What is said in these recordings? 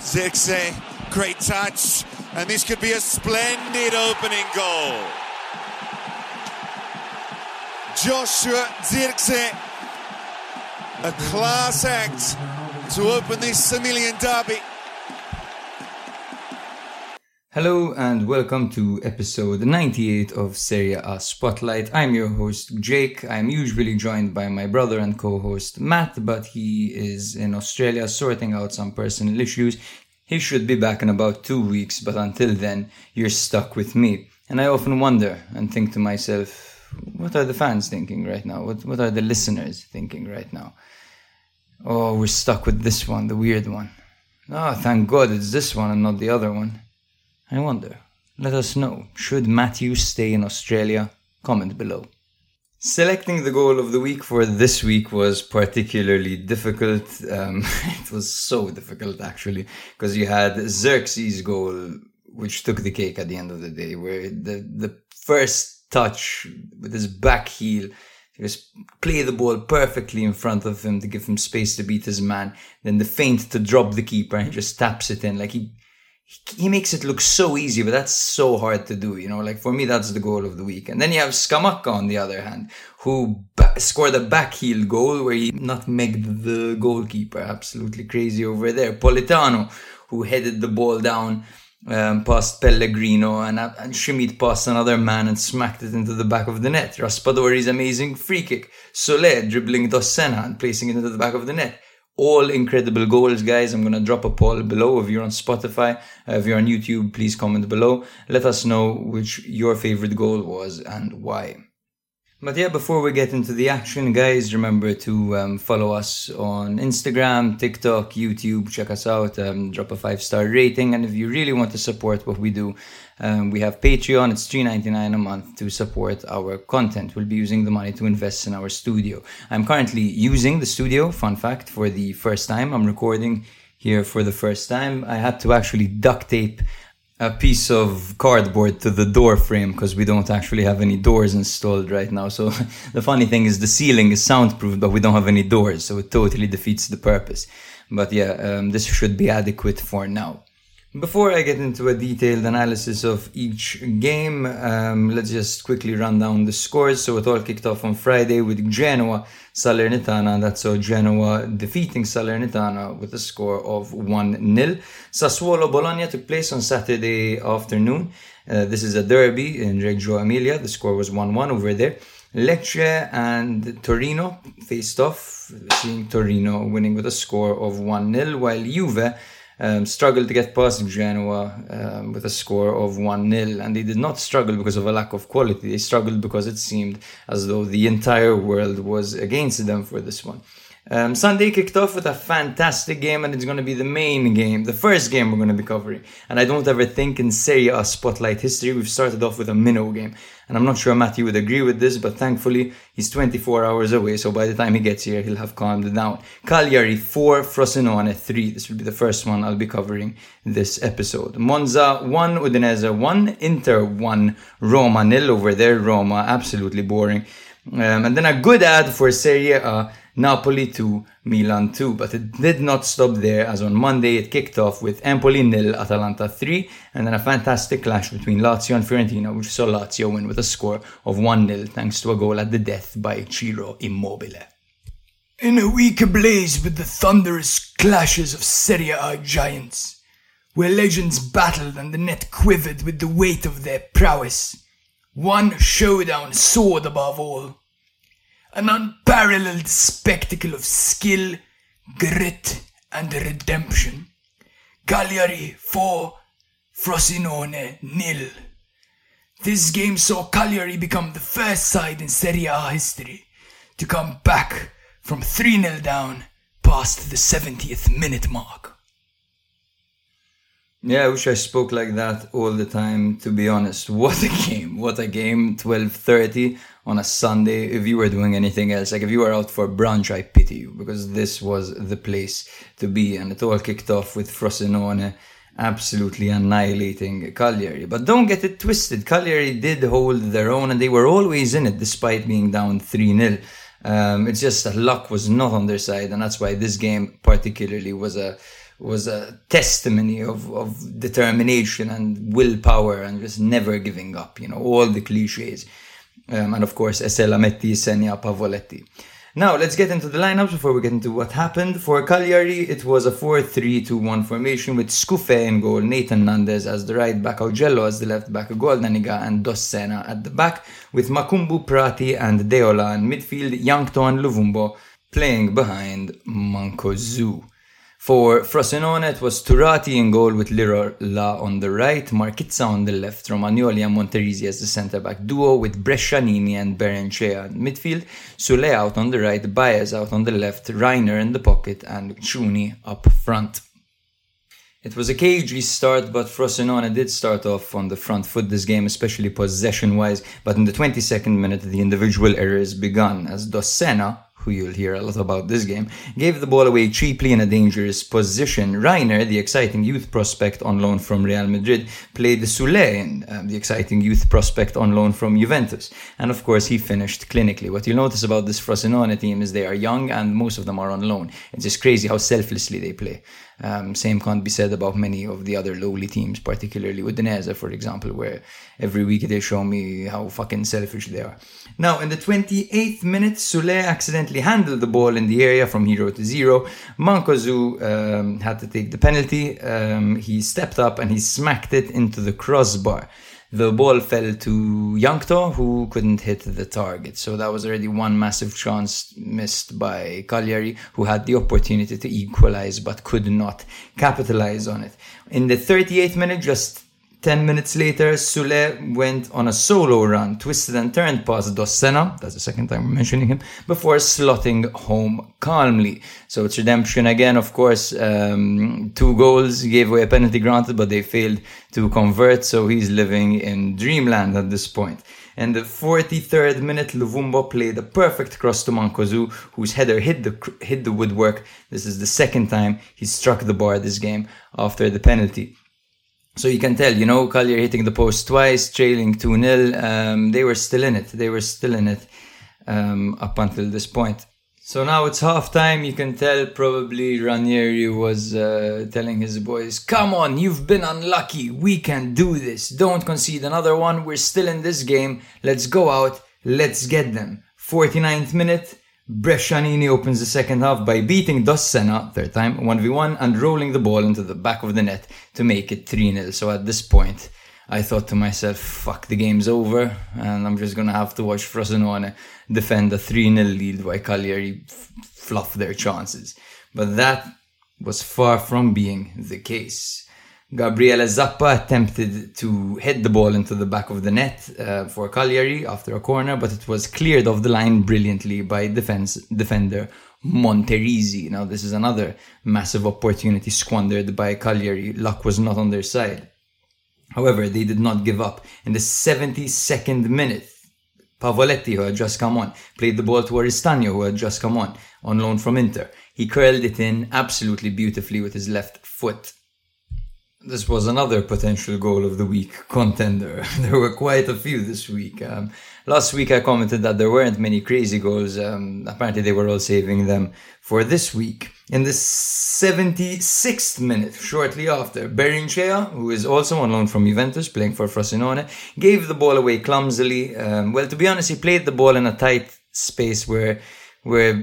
Zirkzee, great touch, and this could be a splendid opening goal. Joshua Zirkzee, a class act to open this Emilian derby. Hello and welcome to episode 98 of Serie A Spotlight. I'm your host Jake. I'm usually joined by my brother and co-host Matt, but he is in Australia sorting out some personal issues. He should be back in about two weeks, but until then, you're stuck with me. And I often wonder and think to myself, what are the fans thinking right now? What, what are the listeners thinking right now? Oh, we're stuck with this one, the weird one. Oh, thank God it's this one and not the other one. I wonder. Let us know. Should Matthew stay in Australia? Comment below. Selecting the goal of the week for this week was particularly difficult. Um, it was so difficult actually, because you had Zirkzee's goal, which took the cake at the end of the day, where the, the first touch with his back heel, he just play the ball perfectly in front of him to give him space to beat his man. Then the feint to drop the keeper and just taps it in. Like he he makes it look so easy, but that's so hard to do. You know, like for me, that's the goal of the week. And then you have Scamacca on the other hand, who ba- scored a backheel goal where he nutmegged the goalkeeper. Absolutely crazy over there. Politano, who headed the ball down um, past Pellegrino and, uh, and past another man and smacked it into the back of the net. Raspadori's amazing free kick. Soler dribbling Dossena and placing it into the back of the net all incredible goals, guys. I'm gonna drop a poll below. If you're on Spotify, uh, if you're on YouTube, please comment below. Let us know which your favorite goal was and why. But yeah, before we get into the action, guys, remember to um, follow us on Instagram, TikTok, YouTube. Check us out. Um, drop a five star rating, and if you really want to support what we do, um, we have Patreon. It's three ninety nine a month to support our content. We'll be using the money to invest in our studio. I'm currently using the studio. Fun fact for the first time. I'm recording here for the first time. I had to actually duct tape a piece of cardboard to the door frame because we don't actually have any doors installed right now. So the funny thing is the ceiling is soundproof, but we don't have any doors, so it totally defeats the purpose. But yeah, um, this should be adequate for now. Before I get into a detailed analysis of each game, um, let's just quickly run down the scores. So it all kicked off on Friday with Genoa Salernitana. That's so Genoa defeating Salernitana with a score of 1 0. Sassuolo Bologna took place on Saturday afternoon. Uh, this is a derby in Reggio Emilia. The score was 1 1 over there. Lecce and Torino faced off, seeing Torino winning with a score of 1 0, while Juve um, struggled to get past Genoa um, with a score of 1 0. And they did not struggle because of a lack of quality. They struggled because it seemed as though the entire world was against them for this one. Um, Sunday kicked off with a fantastic game, and it's going to be the main game, the first game we're going to be covering. And I don't ever think in Serie A spotlight history we've started off with a minnow game. And I'm not sure Matthew would agree with this, but thankfully he's 24 hours away, so by the time he gets here, he'll have calmed down. Cagliari 4, Frosinone 3. This will be the first one I'll be covering this episode. Monza 1, Udinese 1, Inter 1, Roma nil over there. Roma, absolutely boring. Um, and then a good ad for Serie A. Napoli 2, Milan 2. But it did not stop there, as on Monday it kicked off with Empoli nil, Atalanta 3, and then a fantastic clash between Lazio and Fiorentina, which saw Lazio win with a score of 1 0 thanks to a goal at the death by Ciro Immobile. In a week ablaze with the thunderous clashes of Serie A giants, where legends battled and the net quivered with the weight of their prowess, one showdown soared above all an unparalleled spectacle of skill, grit, and redemption. Cagliari 4, Frosinone nil. This game saw Cagliari become the first side in Serie A history to come back from 3 0 down past the 70th minute mark. Yeah, I wish I spoke like that all the time, to be honest. What a game. What a game. 12.30 on a Sunday. If you were doing anything else, like if you were out for brunch, I pity you because this was the place to be. And it all kicked off with Frosinone absolutely annihilating Cagliari. But don't get it twisted. Cagliari did hold their own and they were always in it despite being down 3-0. Um, it's just that luck was not on their side and that's why this game particularly was a was a testimony of, of determination and willpower and just never giving up, you know, all the cliches. Um, and of course, Metti, Segna Pavoletti. Now, let's get into the lineups before we get into what happened. For Cagliari, it was a 4 3 2 1 formation with Scuffet in goal, Nahitan Nandez as the right back, Augello as the left back, Goldaniga and Dossena at the back, with Makoumbou Prati and Deiola in midfield, Jankto and Luvumbo playing behind Mancosu. For Frosinone, it was Turati in goal with Lirola on the right, Marchizza on the left, Romagnoli and Monterisi as the centre-back duo with Brescianini and Barrenechea in midfield, Soulé out on the right, Baez out on the left, Reinier in the pocket and Cuni up front. It was a cagey start, but Frosinone did start off on the front foot this game, especially possession-wise, but in the 22nd minute the individual errors began as Dossena, who you'll hear a lot about this game, gave the ball away cheaply in a dangerous position. Reinier, the exciting youth prospect on loan from Real Madrid, played Soulé, um, the exciting youth prospect on loan from Juventus. And of course, he finished clinically. What you'll notice about this Frosinone team is they are young and most of them are on loan. It's just crazy how selflessly they play. Um, same can't be said about many of the other lowly teams, particularly Udinese, for example, where every week they show me how fucking selfish they are. Now, in the 28th minute, Soulé accidentally handled the ball in the area from hero to zero. Mancosu um, had to take the penalty. Um, he stepped up and he smacked it into the crossbar the ball fell to Jankto, who couldn't hit the target. So that was already one massive chance missed by Cagliari, who had the opportunity to equalize but could not capitalize on it. In the 38th minute, just 10 minutes later, Soulé went on a solo run, twisted and turned past Dossena, that's the second time we're mentioning him, before slotting home calmly. So it's redemption again, of course. Um, two goals, gave away a penalty granted, but they failed to convert, so he's living in dreamland at this point. In the 43rd minute, Luvumbo played a perfect cross to Mancosu, whose header hit the, hit the woodwork. This is the second time he struck the bar this game after the penalty. So you can tell, you know, Cagliari hitting the post twice, trailing 2 0. Um, they were still in it. They were still in it um, up until this point. So now it's half time. You can tell probably Ranieri was uh, telling his boys, Come on, you've been unlucky. We can do this. Don't concede another one. We're still in this game. Let's go out. Let's get them. 49th minute. Brescianini opens the second half by beating Dos Dossena, third time, 1v1, and rolling the ball into the back of the net to make it 3 0. So at this point, I thought to myself, fuck, the game's over, and I'm just gonna have to watch Frosinone defend a 3 0 lead while Cagliari f- fluff their chances. But that was far from being the case. Gabriele Zappa attempted to head the ball into the back of the net uh, for Cagliari after a corner, but it was cleared off the line brilliantly by defense defender Monterisi. Now, this is another massive opportunity squandered by Cagliari. Luck was not on their side. However, they did not give up. In the 72nd minute, Pavoletti, who had just come on, played the ball to Oristanio, who had just come on, on loan from Inter. He curled it in absolutely beautifully with his left foot this was another potential goal of the week contender. there were quite a few this week. Um, last week I commented that there weren't many crazy goals. Um, apparently they were all saving them for this week. In the 76th minute, shortly after, Barrenechea, who is also on loan from Juventus, playing for Frosinone, gave the ball away clumsily. Um, well, to be honest, he played the ball in a tight space where where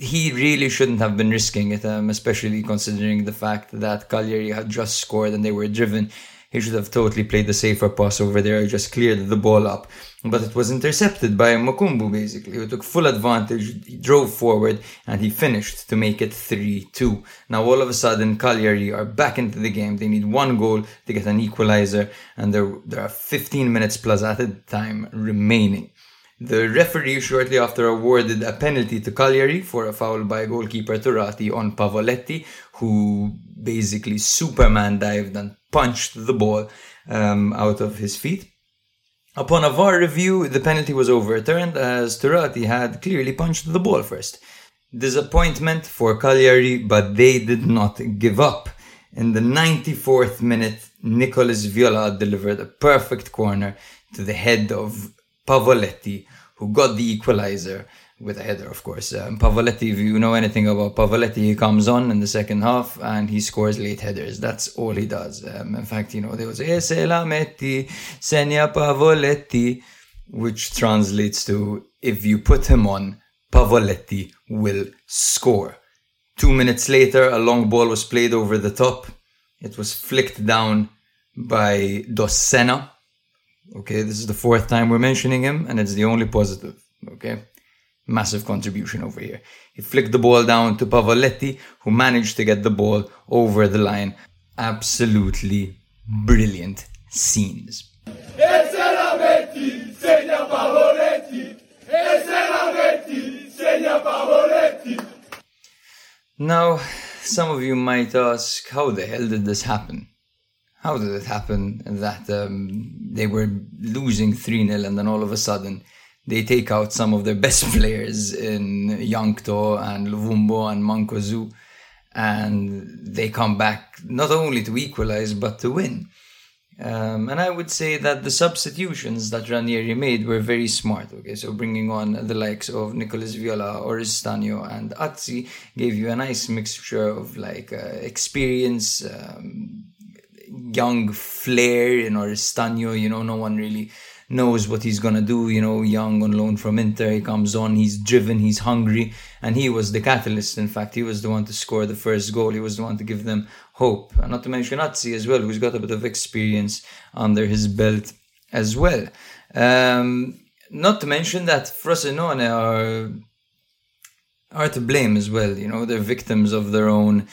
he really shouldn't have been risking it, um, especially considering the fact that Cagliari had just scored and they were driven. He should have totally played the safer pass over there, just cleared the ball up. But it was intercepted by Makoumbou, basically, who took full advantage, he drove forward, and he finished to make it 3-2. Now, all of a sudden, Cagliari are back into the game. They need one goal to get an equalizer, and there, there are 15 minutes plus added time remaining. The referee shortly after awarded a penalty to Cagliari for a foul by goalkeeper Turati on Pavoletti, who basically Superman dived and punched the ball um, out of his feet. Upon a VAR review, the penalty was overturned as Turati had clearly punched the ball first. Disappointment for Cagliari, but they did not give up. In the 94th minute, Nicolas Viola delivered a perfect corner to the head of Pavoletti, who got the equalizer with a header, of course. Um, Pavoletti, if you know anything about Pavoletti, he comes on in the second half and he scores late headers. That's all he does. Um, in fact, you know, there was E la metti, Segna Pavoletti, which translates to if you put him on, Pavoletti will score. Two minutes later, a long ball was played over the top. It was flicked down by Dossena. Okay, this is the fourth time we're mentioning him, and it's the only positive. Okay, massive contribution over here. He flicked the ball down to Pavoletti, who managed to get the ball over the line. Absolutely brilliant scenes. Now, some of you might ask, how the hell did this happen? How did it happen that um, they were losing 3 0 and then all of a sudden they take out some of their best players in Jankto and Luvumbo and Mancosu and they come back not only to equalize but to win? Um, and I would say that the substitutions that Ranieri made were very smart. Okay, so bringing on the likes of Nicolas Viola, Oristanio, and Azzi gave you a nice mixture of like uh, experience, um, young flair in Oristanio. You know, no one really knows what he's gonna do. You know, young on loan from Inter, he comes on, he's driven, he's hungry, and he was the catalyst. In fact, he was the one to score the first goal. He was the one to give them hope. And not to mention Azzi as well, who's got a bit of experience under his belt as well. Um, not to mention that Frosinone are are to blame as well. You know, they're victims of their own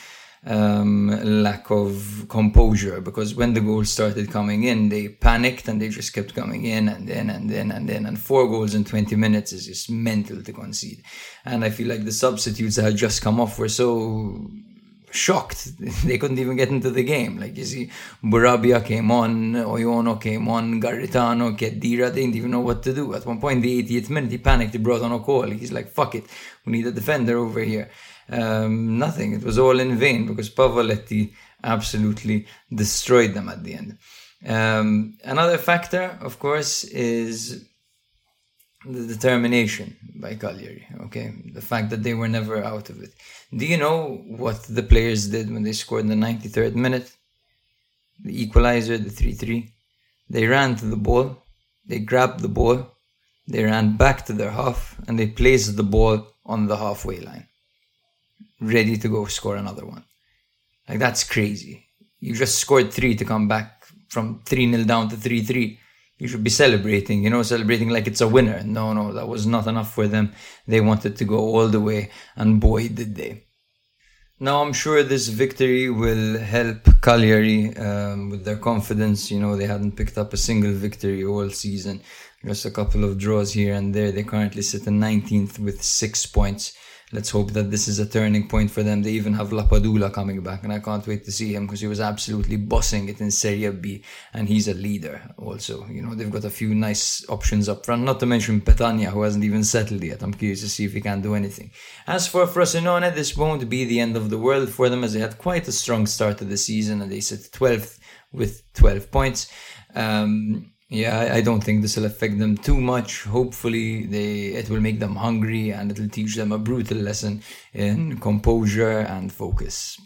um, lack of composure because when the goals started coming in, they panicked and they just kept coming in and then and then and then. And four goals in 20 minutes is just mental to concede. And I feel like the substitutes that had just come off were so shocked. They couldn't even get into the game. Like you see, Bourabia came on, Oyono came on, Garritano, Cheddira, they didn't even know what to do. At one point, the 80th minute, he panicked, he brought on a call. He's like, fuck it, we need a defender over here. Um, nothing. It was all in vain because Pavoletti absolutely destroyed them at the end. Um, another factor, of course, is the determination by Cagliari. Okay, the fact that they were never out of it. Do you know what the players did when they scored in the 93rd minute? The equalizer, the 3 3. They ran to the ball, they grabbed the ball, they ran back to their half, and they placed the ball on the halfway line, ready to go score another one. Like, that's crazy. You just scored three to come back from 3 0 down to 3 3 you should be celebrating, you know, celebrating like it's a winner. No, no, that was not enough for them. They wanted to go all the way, and boy, did they. Now, I'm sure this victory will help Cagliari um, with their confidence. You know, they hadn't picked up a single victory all season, just a couple of draws here and there. They currently sit in 19th with six points let's hope that this is a turning point for them. They even have Lapadula coming back, and I can't wait to see him because he was absolutely bossing it in Serie B, and he's a leader also. You know, they've got a few nice options up front, not to mention Petagna, who hasn't even settled yet. I'm curious to see if he can do anything. As for Frosinone, this won't be the end of the world for them, as they had quite a strong start to the season, and they sit 12th with 12 points. Um, yeah, I don't think this will affect them too much. Hopefully, they it will make them hungry and it'll teach them a brutal lesson in composure and focus.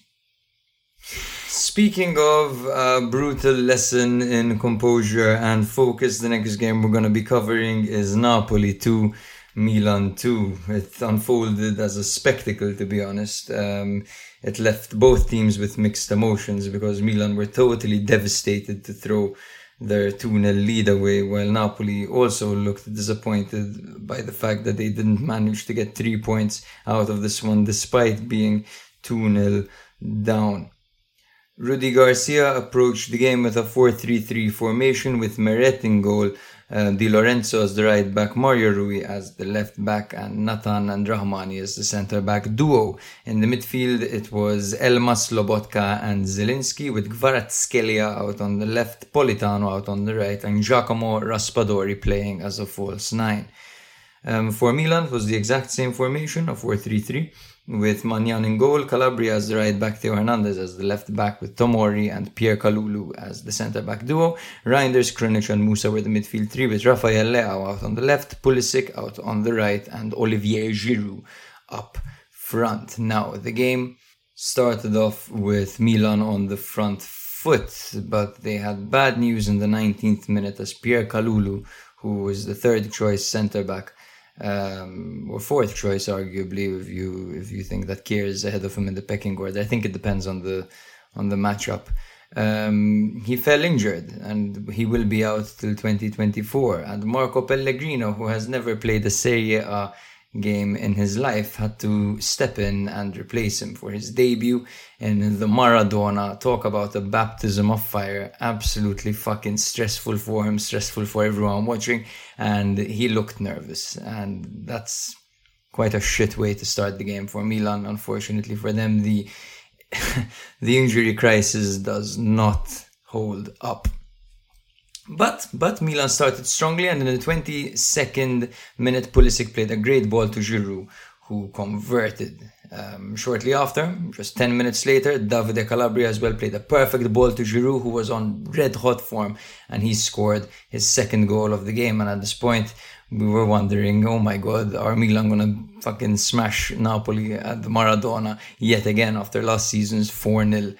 Speaking of a brutal lesson in composure and focus, the next game we're going to be covering is Napoli 2, Milan 2. It unfolded as a spectacle, to be honest. Um, it left both teams with mixed emotions because Milan were totally devastated to throw their 2 0 lead away, while Napoli also looked disappointed by the fact that they didn't manage to get three points out of this one despite being 2 0 down. Rudi Garcia approached the game with a 4 3 3 formation with Meret in goal uh, Di Lorenzo as the right back, Mario Rui as the left back, and Natan and Rahmani as the centre back duo. In the midfield, it was Elmas, Lobotka, and Zielinski, with Kvaratskhelia out on the left, Politano out on the right, and Giacomo Raspadori playing as a false nine. Um, for Milan, it was the exact same formation of 4 3 3 with Maignan in goal, Calabria as the right back, Theo Hernandez as the left back, with Tomori and Pierre Kalulu as the centre back duo. Reijnders, Krunic, and Musah were the midfield three, with Rafael Leao out on the left, Pulisic out on the right, and Olivier Giroud up front. Now, the game started off with Milan on the front foot, but they had bad news in the 19th minute as Pierre Kalulu, who was the third choice centre back, um, or fourth choice, arguably, if you if you think that Kjaer is ahead of him in the pecking order. I think it depends on the on the matchup. Um, he fell injured and he will be out till 2024. And Marco Pellegrino, who has never played a Serie A game in his life had to step in and replace him for his debut in the Maradona. Talk about a baptism of fire. Absolutely fucking stressful for him, stressful for everyone watching. And he looked nervous. And that's quite a shit way to start the game for Milan. Unfortunately for them, the, the injury crisis does not hold up. But but Milan started strongly, and in the 22nd minute, Pulisic played a great ball to Giroud, who converted. Um, shortly after, just 10 minutes later, Davide Calabria as well played a perfect ball to Giroud, who was on red hot form, and he scored his second goal of the game. And at this point, we were wondering, oh my god, are Milan gonna fucking smash Napoli at the Maradona yet again after last season's 4 0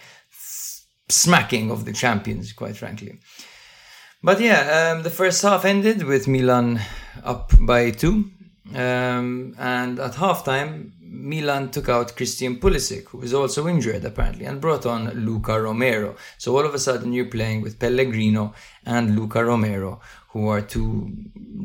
smacking of the champions, quite frankly. But yeah, um, the first half ended with Milan up by two. Um, and at halftime, Milan took out Christian Pulisic, who was also injured apparently, and brought on Luka Romero. So all of a sudden, you're playing with Pellegrino and Luka Romero, who are two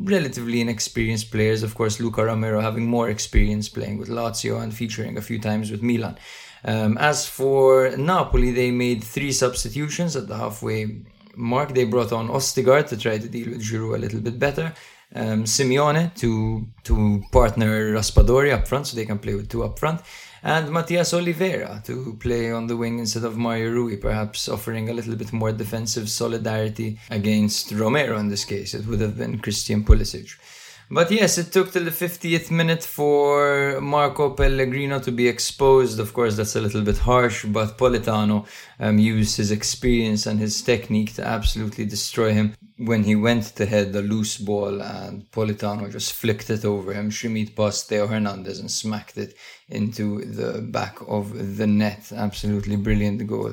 relatively inexperienced players. Of course, Luka Romero having more experience playing with Lazio and featuring a few times with Milan. Um, as for Napoli, they made three substitutions at the halfway mark. They brought on Ostigard to try to deal with Giroud a little bit better. Um, Simeone to to partner Raspadori up front, so they can play with two up front, and Mathías Olivera to play on the wing instead of Mario Rui, perhaps offering a little bit more defensive solidarity against Romero in this case. It would have been Christian Pulisic. But yes, it took till the 50th minute for Marco Pellegrino to be exposed. Of course, that's a little bit harsh, but Politano um, used his experience and his technique to absolutely destroy him when he went to head the loose ball and Politano just flicked it over him. Schmidt passed Theo Hernandez and smacked it into the back of the net. Absolutely brilliant goal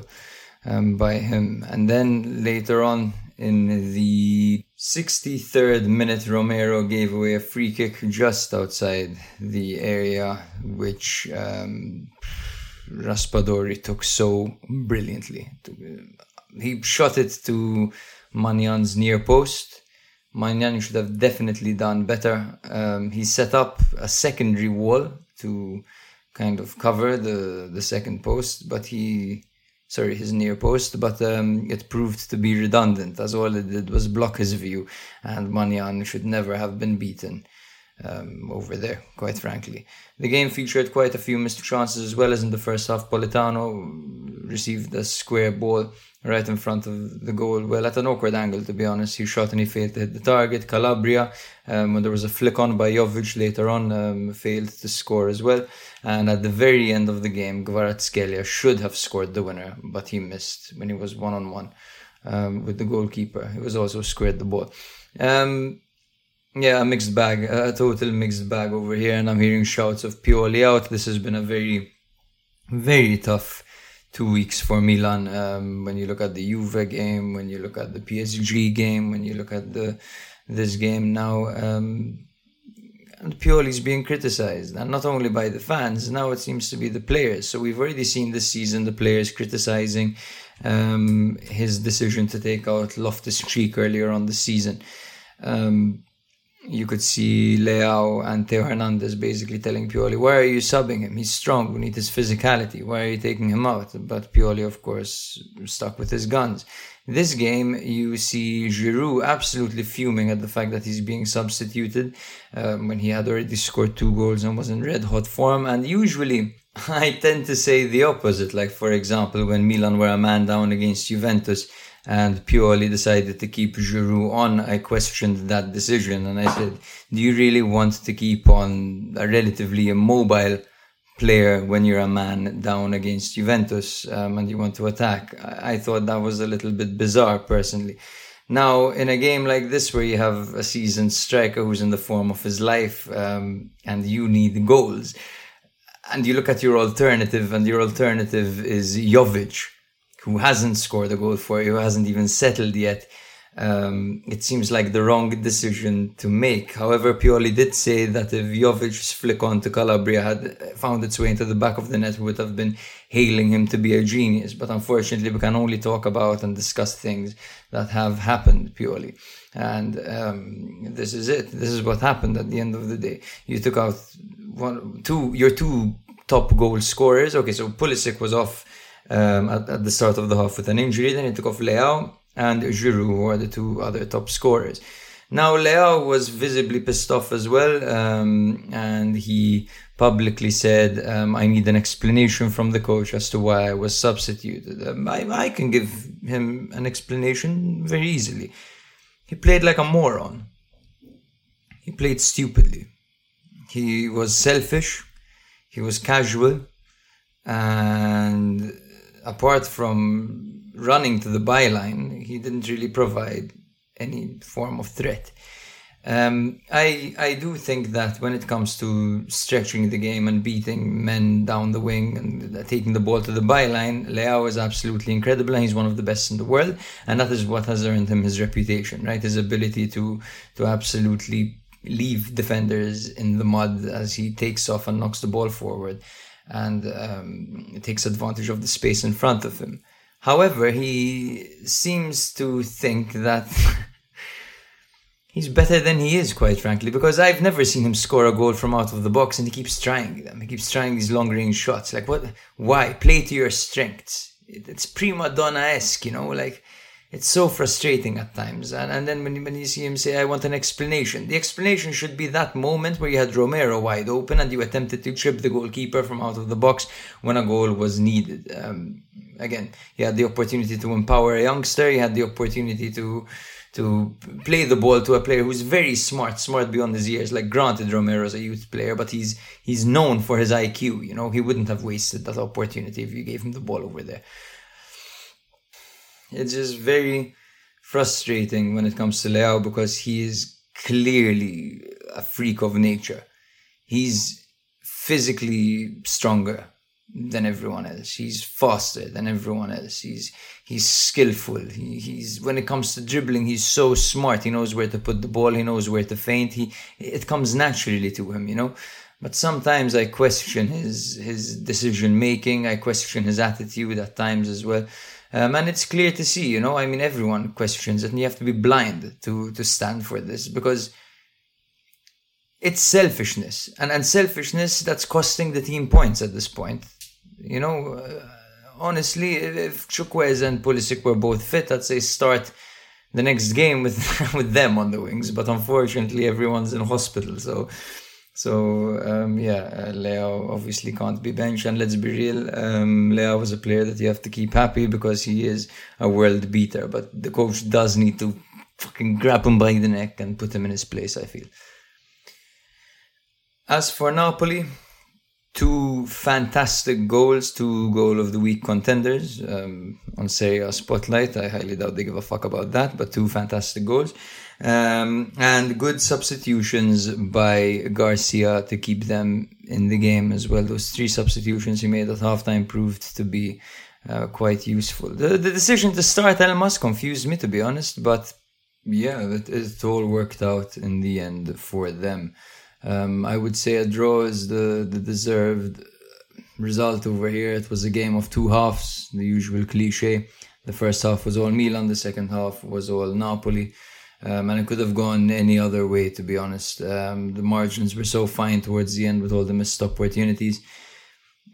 um, by him. And then later on in the 63rd minute, Romero gave away a free kick just outside the area, which um, Raspadori took so brilliantly. He shot it to Maignan's near post. Manian should have definitely done better. Um, he set up a secondary wall to kind of cover the, the second post, but he sorry, his near post, but um, it proved to be redundant as all it did was block his view, and Maignan should never have been beaten. Um, over there, quite frankly. The game featured quite a few missed chances as well as in the first half. Politano received a square ball right in front of the goal. Well, at an awkward angle, to be honest. He shot and he failed to hit the target. Calabria, um, when there was a flick on by Jovic later on, um, failed to score as well. And at the very end of the game, Kvaratskhelia should have scored the winner, but he missed when he was one on one with the goalkeeper. He was also squared the ball. Um, yeah, a mixed bag, a total mixed bag over here. And I'm hearing shouts of Pioli out. This has been a very, very tough two weeks for Milan. Um, when you look at the Juve game, when you look at the PSG game, when you look at the this game now, um, and Pioli is being criticized, and not only by the fans. Now it seems to be the players. So we've already seen this season the players criticizing um, his decision to take out Loftus Cheek earlier on the season. Um, you could see Leao and Theo Hernandez basically telling Pioli, why are you subbing him? He's strong. We need his physicality. Why are you taking him out? But Pioli, of course, stuck with his guns. This game, you see Giroud absolutely fuming at the fact that he's being substituted um, when he had already scored two goals and was in red hot form. And usually, I tend to say the opposite. Like, for example, when Milan were a man down against Juventus, and Pioli decided to keep Giroud on, I questioned that decision and I said, do you really want to keep on a relatively immobile player when you're a man down against Juventus um, and you want to attack. I, I thought that was a little bit bizarre personally. Now, in a game like this where you have a seasoned striker who's in the form of his life um, and you need goals, and you look at your alternative, and your alternative is Jovic, who hasn't scored a goal for you, who hasn't even settled yet um, it seems like the wrong decision to make. However, Pioli did say that if Jovic's flick on to Calabria had found its way into the back of the net, we would have been hailing him to be a genius. But unfortunately, we can only talk about and discuss things that have happened, Pioli. And um, this is it. This is what happened at the end of the day. You took out one, two, your two top goal scorers. Okay, so Pulisic was off um, at, at the start of the half with an injury. Then he took off Leao and Giroud, who are the two other top scorers. Now, Leao was visibly pissed off as well, um, and he publicly said, um, I need an explanation from the coach as to why I was substituted. Um, I, I can give him an explanation very easily. He played like a moron. He played stupidly. He was selfish. He was casual. And apart from running to the byline, he didn't really provide any form of threat. Um, I I do think that when it comes to stretching the game and beating men down the wing and taking the ball to the byline, Leao is absolutely incredible and he's one of the best in the world, and that is what has earned him his reputation, right? His ability to to absolutely leave defenders in the mud as he takes off and knocks the ball forward and um, takes advantage of the space in front of him. However, he seems to think that he's better than he is, quite frankly, because I've never seen him score a goal from out of the box and he keeps trying them. He keeps trying these long range shots. Like, what? Why? Play to your strengths. It's prima donna esque, you know, like it's so frustrating at times. And, and then when, when you see him say, I want an explanation, the explanation should be that moment where you had Romero wide open and you attempted to trip the goalkeeper from out of the box when a goal was needed. Um, again, he had the opportunity to empower a youngster, he had the opportunity to to play the ball to a player who's very smart, smart beyond his years. Like granted, Romero's a youth player, but he's he's known for his IQ. You know, he wouldn't have wasted that opportunity if you gave him the ball over there. It's just very frustrating when it comes to Leao because he is clearly a freak of nature. He's physically stronger than everyone else. He's faster than everyone else. He's he's skillful. He, he's when it comes to dribbling, he's so smart. He knows where to put the ball. He knows where to feint. He it comes naturally to him, you know. But sometimes I question his his decision making. I question his attitude at times as well. Um, and it's clear to see, you know, I mean, everyone questions it, and you have to be blind to, to stand for this because it's selfishness. And, and selfishness that's costing the team points at this point. You know, uh, honestly, if Chukwueze and Pulisic were both fit, I'd say start the next game with with them on the wings. But unfortunately, everyone's in hospital, so so um, yeah, uh, Leao obviously can't be benched, and let's be real, um, Leao is a player that you have to keep happy because he is a world beater. But the coach does need to fucking grab him by the neck and put him in his place. I feel. As for Napoli, two fantastic goals, two goal of the week contenders um, on Serie A Spotlight. I highly doubt they give a fuck about that, but two fantastic goals. Um, and good substitutions by Garcia to keep them in the game as well. Those three substitutions he made at halftime proved to be uh, quite useful. The, the decision to start Elmas confused me, to be honest, but yeah, it, it all worked out in the end for them. Um, I would say a draw is the, the deserved result over here. It was a game of two halves, the usual cliche. The first half was all Milan, the second half was all Napoli. Um, and it could have gone any other way, to be honest. Um, the margins were so fine towards the end with all the missed opportunities.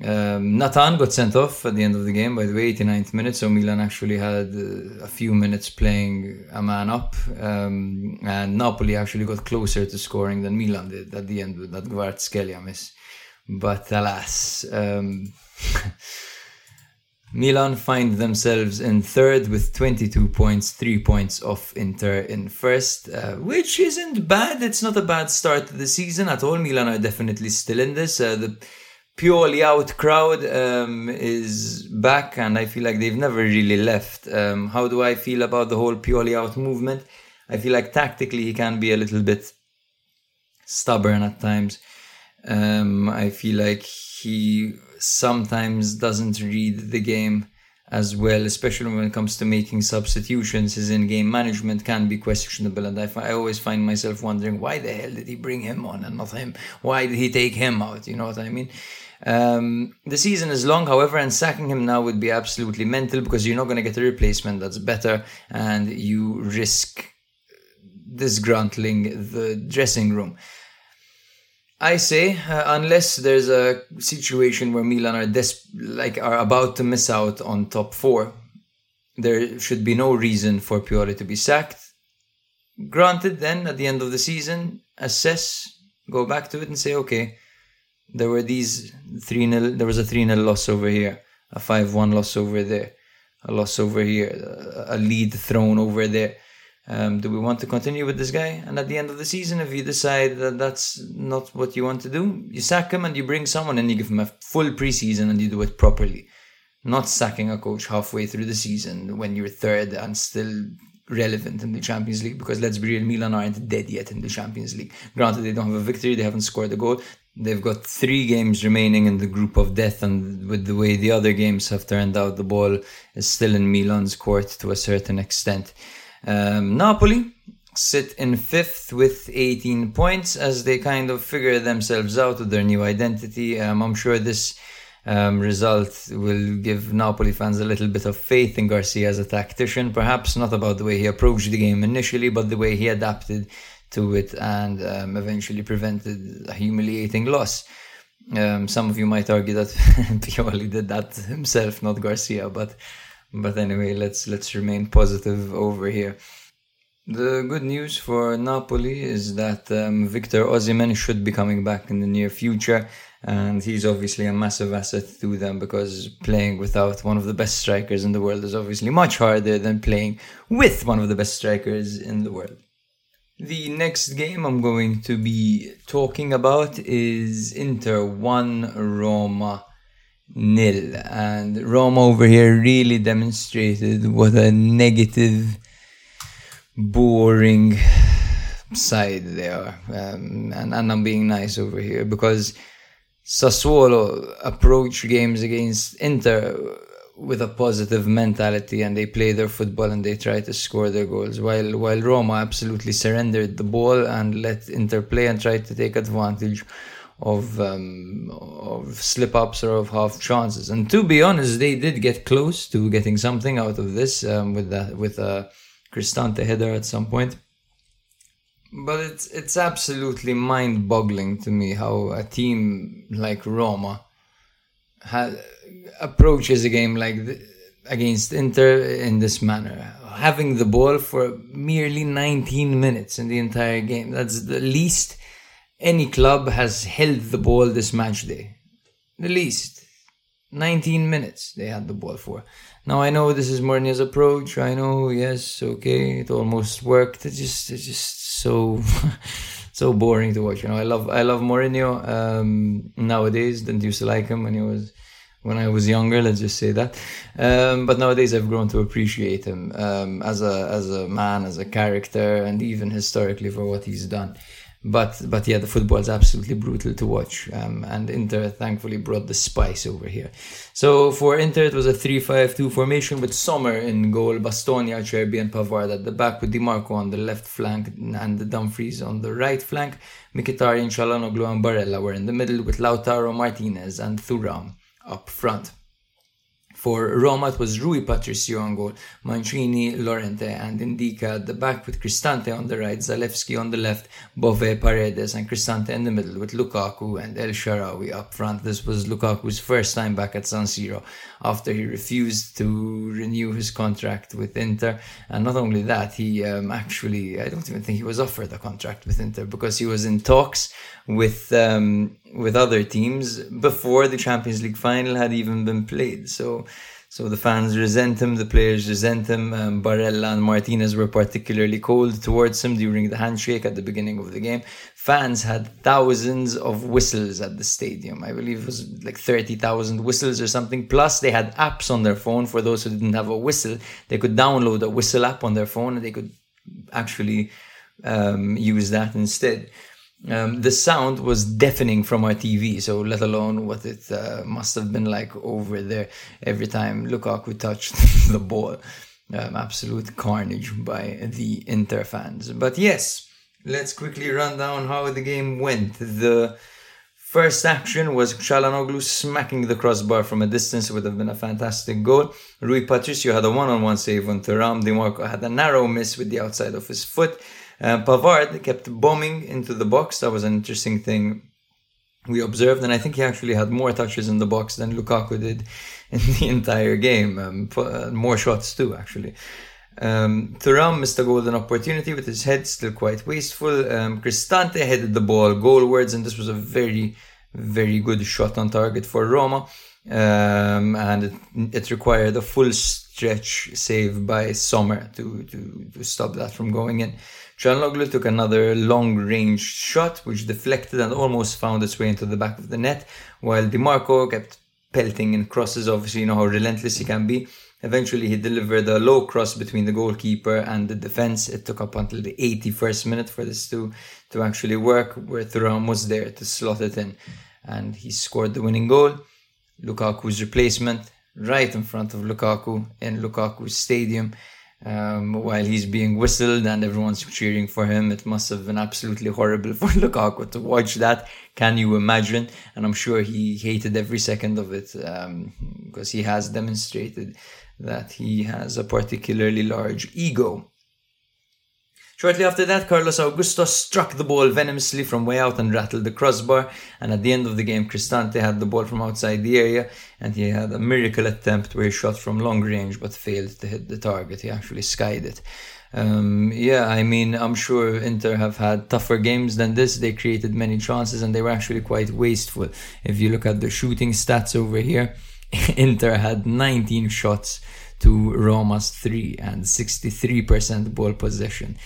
Um, Natan got sent off at the end of the game, by the way, 89th minute. So Milan actually had uh, a few minutes playing a man up. Um, and Napoli actually got closer to scoring than Milan did at the end with that Kvaratskhelia miss. But alas, um, Milan find themselves in third with 22 points, 3 points off Inter in first, uh, which isn't bad. It's not a bad start to the season at all. Milan are definitely still in this. Uh, the Pioli out crowd um, is back, and I feel like they've never really left. Um, how do I feel about the whole Pioli out movement? I feel like tactically he can be a little bit stubborn at times. Um, I feel like he sometimes doesn't read the game as well, especially when it comes to making substitutions. His in-game management can be questionable, and I always find myself wondering why the hell did he bring him on and not him? Why did he take him out? You know what I mean? Um, the season is long, however, and sacking him now would be absolutely mental because you're not going to get a replacement that's better, and you risk disgruntling the dressing room. I say, uh, unless there's a situation where Milan are des- like are about to miss out on top four, there should be no reason for Pioli to be sacked. Granted, then at the end of the season, assess, go back to it, and say, okay, there were these three 0 There was a three 0 loss over here, a five one loss over there, a loss over here, a lead thrown over there um, do we want to continue with this guy? And at the end of the season, if you decide that that's not what you want to do, you sack him and you bring someone and you give him a full preseason and you do it properly. Not sacking a coach halfway through the season when you're third and still relevant in the Champions League because let's be real, Milan aren't dead yet in the Champions League. Granted, they don't have a victory, they haven't scored a goal. They've got three games remaining in the group of death, and with the way the other games have turned out, the ball is still in Milan's court to a certain extent. Um, Napoli sit in fifth with 18 points as they kind of figure themselves out with their new identity. Um, I'm sure this um, result will give Napoli fans a little bit of faith in Garcia as a tactician, perhaps not about the way he approached the game initially, but the way he adapted to it and um, eventually prevented a humiliating loss. Um, some of you might argue that Pioli did that himself, not Garcia, but but anyway, let's let's remain positive over here. The good news for Napoli is that um, Victor Osimhen should be coming back in the near future, and he's obviously a massive asset to them because playing without one of the best strikers in the world is obviously much harder than playing with one of the best strikers in the world. The next game I'm going to be talking about is Inter 1 Roma nil. And Roma over here really demonstrated what a negative, boring side they are. Um, and, and I'm being nice over here because Sassuolo approach games against Inter with a positive mentality and they play their football and they try to score their goals while while Roma absolutely surrendered the ball and let Inter play and try to take advantage of um, of slip ups or of half chances. And to be honest, they did get close to getting something out of this um, with that with a Cristante header at some point. But it's it's absolutely mind boggling to me how a team like Roma ha- approaches a game like th- against Inter in this manner, having the ball for merely 19 minutes in the entire game. That's the least any club has held the ball this match day. The least. 19 minutes they had the ball for. Now I know this is Mourinho's approach. I know, yes, okay, it almost worked. It's just, it's just so, so boring to watch. You know, I love, I love Mourinho. Um, nowadays, didn't used to like him when he was, when I was younger. Let's just say that. Um, but nowadays, I've grown to appreciate him um, as a, as a man, as a character, and even historically for what he's done but but yeah, the football is absolutely brutal to watch. Um, and Inter thankfully brought the spice over here. So for Inter, it was a 3-5-2 formation with Sommer in goal, Bastoni, Acerbi, and Pavard at the back, with Di Marco on the left flank and Dumfries on the right flank. Mkhitaryan, Calhanoglu, and Barella were in the middle, with Lautaro Martinez and Thuram up front. For Roma, it was Rui Patricio on goal, Mancini, Llorente, and Ndicka at the back with Cristante on the right, Zalewski on the left, Bove, Paredes, and Cristante in the middle with Lukaku and El Shaarawy up front. This was Lukaku's first time back at San Siro after he refused to renew his contract with Inter. And not only that, he um, actually, I don't even think he was offered a contract with Inter because he was in talks with um, with other teams before the Champions League final had even been played. So So the fans resent him, the players resent him. Um, Barella and Martinez were particularly cold towards him during the handshake at the beginning of the game. Fans had thousands of whistles at the stadium. I believe it was like 30,000 whistles or something. Plus, they had apps on their phone for those who didn't have a whistle. They could download a whistle app on their phone and they could actually um, use that instead. Um, the sound was deafening from our TV, so let alone what it uh, must have been like over there every time Lukaku touched the ball. Um, absolute carnage by the Inter fans. But yes, let's quickly run down how the game went. The first action was Calhanoglu smacking the crossbar from a distance, would have been a fantastic goal. Rui Patricio had a one on one save on Thuram. Dimarco had a narrow miss with the outside of his foot. Uh, Pavard kept bombing into the box. That was an interesting thing we observed, and I think he actually had more touches in the box than Lukaku did in the entire game. Um, uh, more shots too, actually. Um, Thuram missed a golden opportunity with his head still quite wasteful. Um, Cristante headed the ball goalwards, and this was a very, very good shot on target for Roma. Um, and it, it, required a full stretch save by Sommer to, to, to stop that from going in. Calhanoglu took another long range shot, which deflected and almost found its way into the back of the net, while Dimarco kept pelting in crosses. Obviously, you know how relentless he can be. Eventually, he delivered a low cross between the goalkeeper and the defense. It took up until the 81st minute for this to, to actually work, where Thuram was there to slot it in. And he scored the winning goal. Lukaku's replacement, right in front of Lukaku in Lukaku's stadium um, while he's being whistled and everyone's cheering for him. It must have been absolutely horrible for Lukaku to watch that. Can you imagine? And I'm sure he hated every second of it um, because he has demonstrated that he has a particularly large ego. Shortly after that, Carlos Augusto struck the ball venomously from way out and rattled the crossbar. And at the end of the game, Cristante had the ball from outside the area and he had a miracle attempt where he shot from long range but failed to hit the target. He actually skied it. Um, yeah, I mean, I'm sure Inter have had tougher games than this. They created many chances and they were actually quite wasteful. If you look at the shooting stats over here, Inter had 19 shots to Roma's 3 and 63% ball possession.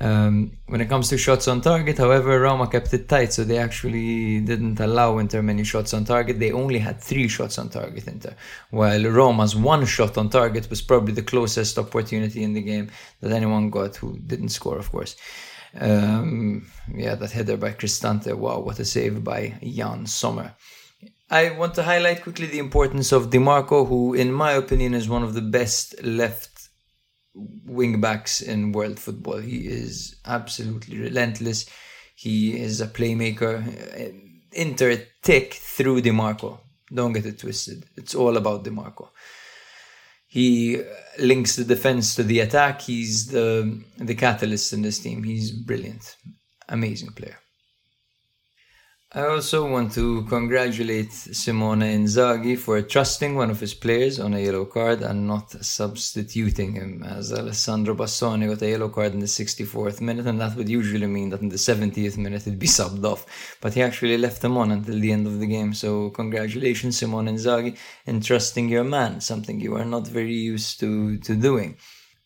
Um, when it comes to shots on target, however, Roma kept it tight, so they actually didn't allow Inter many shots on target. They only had three shots on target, Inter, while Roma's one shot on target was probably the closest opportunity in the game that anyone got who didn't score, of course. Um, yeah, that header by Cristante, wow, what a save by Jan Sommer. I want to highlight quickly the importance of Dimarco, who, in my opinion, is one of the best left wing backs in world football. He is absolutely relentless. He is a playmaker. Uh, Inter tick through Dimarco. Don't get it twisted. It's all about Dimarco. He links the defense to the attack. He's the the catalyst in this team. He's brilliant. Amazing player. I also want to congratulate Simone Inzaghi for trusting one of his players on a yellow card and not substituting him, as Alessandro Bastoni got a yellow card in the 64th minute, and that would usually mean that in the 70th minute he'd be subbed off. But he actually left him on until the end of the game, so congratulations, Simone Inzaghi, in trusting your man, something you are not very used to, to doing.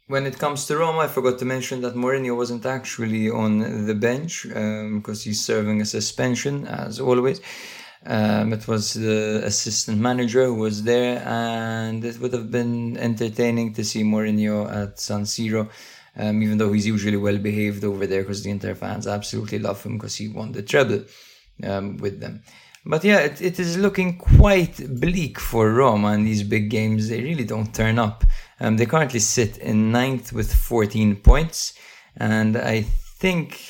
When it comes to Roma, I forgot to mention that Mourinho wasn't actually on the bench because um, he's serving a suspension, as always. Um, it was the assistant manager who was there, and it would have been entertaining to see Mourinho at San Siro, um, even though he's usually well behaved over there because the Inter fans absolutely love him because he won the treble um, with them. But yeah, it, it is looking quite bleak for Roma in these big games. They really don't turn up. Um, they currently sit in ninth with 14 points, and I think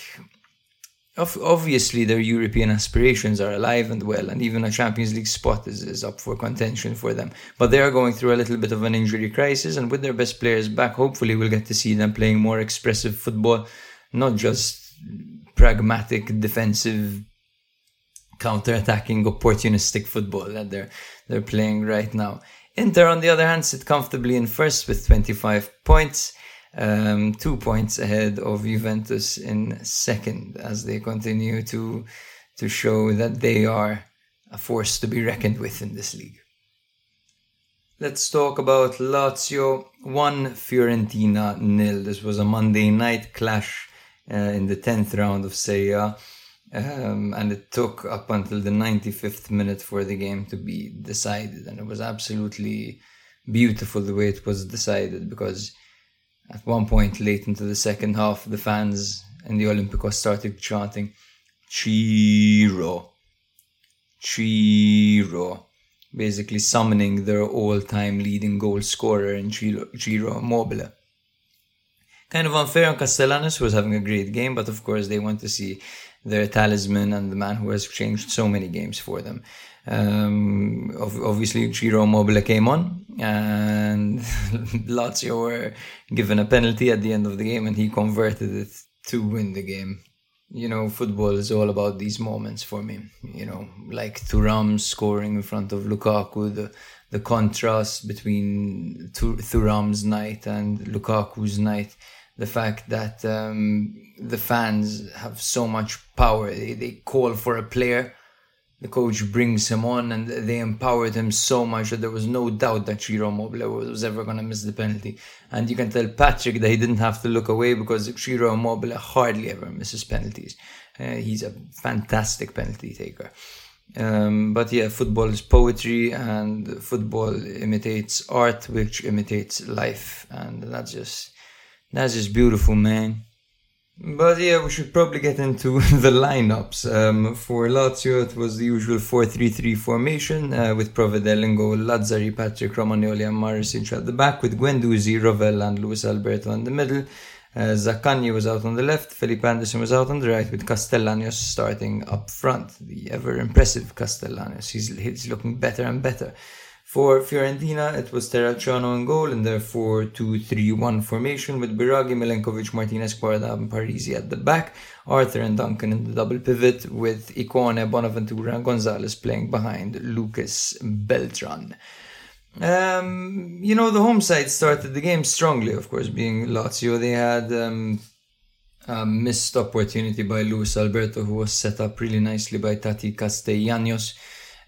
obviously their European aspirations are alive and well, and even a Champions League spot is, is up for contention for them. But they are going through a little bit of an injury crisis, and with their best players back, hopefully we'll get to see them playing more expressive football, not just pragmatic defensive counter-attacking opportunistic football that they're they're playing right now. Inter, on the other hand, sit comfortably in first with 25 points, um, two points ahead of Juventus in second, as they continue to to show that they are a force to be reckoned with in this league. let's talk about Lazio 1 Fiorentina nil. This was a Monday night clash uh, in the 10th round of Serie A. Um, and it took up until the 95th minute for the game to be decided. And it was absolutely beautiful the way it was decided because at one point late into the second half, the fans in the Olympicos started chanting, Ciro, Ciro, basically summoning their all-time leading goal scorer in Ciro, Ciro Immobile. Kind of unfair on Castellanos, who was having a great game, but of course they want to see their talisman and the man who has changed so many games for them. Um, obviously, Ciro Immobile came on, and Lazio were given a penalty at the end of the game, and he converted it to win the game. You know, football is all about these moments for me. You know, like Thuram scoring in front of Lukaku, the the contrast between Thuram's night and Lukaku's night the fact that um, the fans have so much power. They, they call for a player, the coach brings him on, and they empowered him so much that there was no doubt that Ciro Immobile was ever going to miss the penalty. And you can tell Patrick that he didn't have to look away because Ciro Immobile hardly ever misses penalties. Uh, he's a fantastic penalty taker. Um, but yeah, football is poetry, and football imitates art, which imitates life, and that's just that's just beautiful, man. But yeah, we should probably get into the lineups. Um, for Lazio, it was the usual 4-3-3 formation uh, with Provedel in Lazzari, Patric Romagnoli and Marusic at the back with Guendouzi, Rovella and Luis Alberto in the middle. Uh, Zaccagni was out on the left, Felipe Anderson was out on the right with Castellanos starting up front. The ever impressive Castellanos. He's, he's looking better and better. For Fiorentina, it was Terracciano in goal in their 4-2-3-1 formation with Biraghi, Milenkovic, Martinez, Quarta and Parisi at the back, Arthur and Duncan in the double pivot with Ikoné, Bonaventura and Gonzalez playing behind Lucas Beltran. Um, you know, the home side started the game strongly, of course, being Lazio. They had um, a missed opportunity by Luis Alberto, who was set up really nicely by Taty Castellanos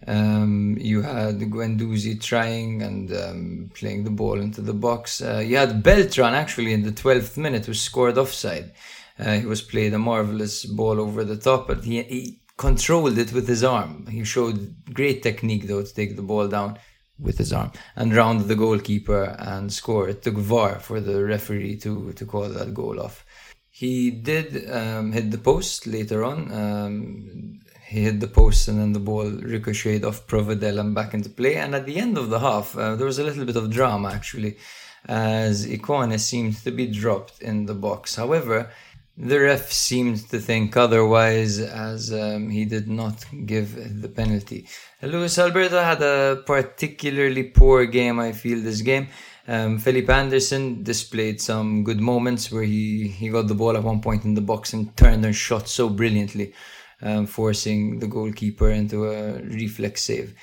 um, you had Guendouzi trying and um, playing the ball into the box. Uh, you had Beltran actually in the 12th minute who scored offside. Uh, he was played a marvelous ball over the top, but he, he controlled it with his arm. He showed great technique though to take the ball down with his arm and round the goalkeeper and score. It took VAR for the referee to, to call that goal off. He did um, hit the post later on. Um, he hit the post and then the ball ricocheted off Provedel and back into play. And at the end of the half, uh, there was a little bit of drama actually, as Ikoné seemed to be dropped in the box. However, the ref seemed to think otherwise as um, he did not give the penalty. Luis Alberto had a particularly poor game, I feel, this game. Um, Anderson displayed some good moments where he, he got the ball at one point in the box and turned and shot so brilliantly um, forcing the goalkeeper into a reflex save.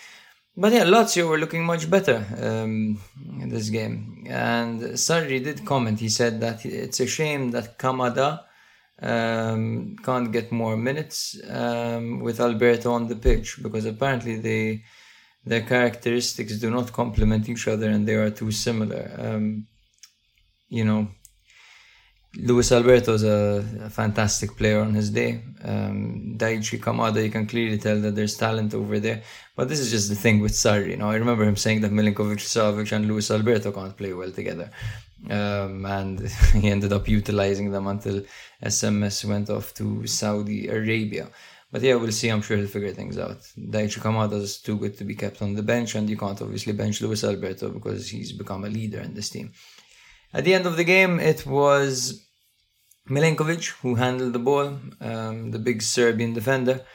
But yeah, Lazio were looking much better um, in this game. And Sarri did comment. He said that it's a shame that Kamada um, can't get more minutes um, with Alberto on the pitch because apparently they their characteristics do not complement each other and they are too similar. Um, you know, Luis Alberto is a, a, fantastic player on his day. Um, Daichi Kamada, you can clearly tell that there's talent over there. But this is just the thing with Sarri. You know, I remember him saying that Milinkovic Savic and Luis Alberto can't play well together. Um, and he ended up utilizing them until SMS went off to Saudi Arabia. But yeah, we'll see. I'm sure he'll figure things out. Daichi Kamada is too good to be kept on the bench, and you can't obviously bench Luis Alberto because he's become a leader in this team. At the end of the game, it was Milenkovic, who handled the ball, um, the big Serbian defender.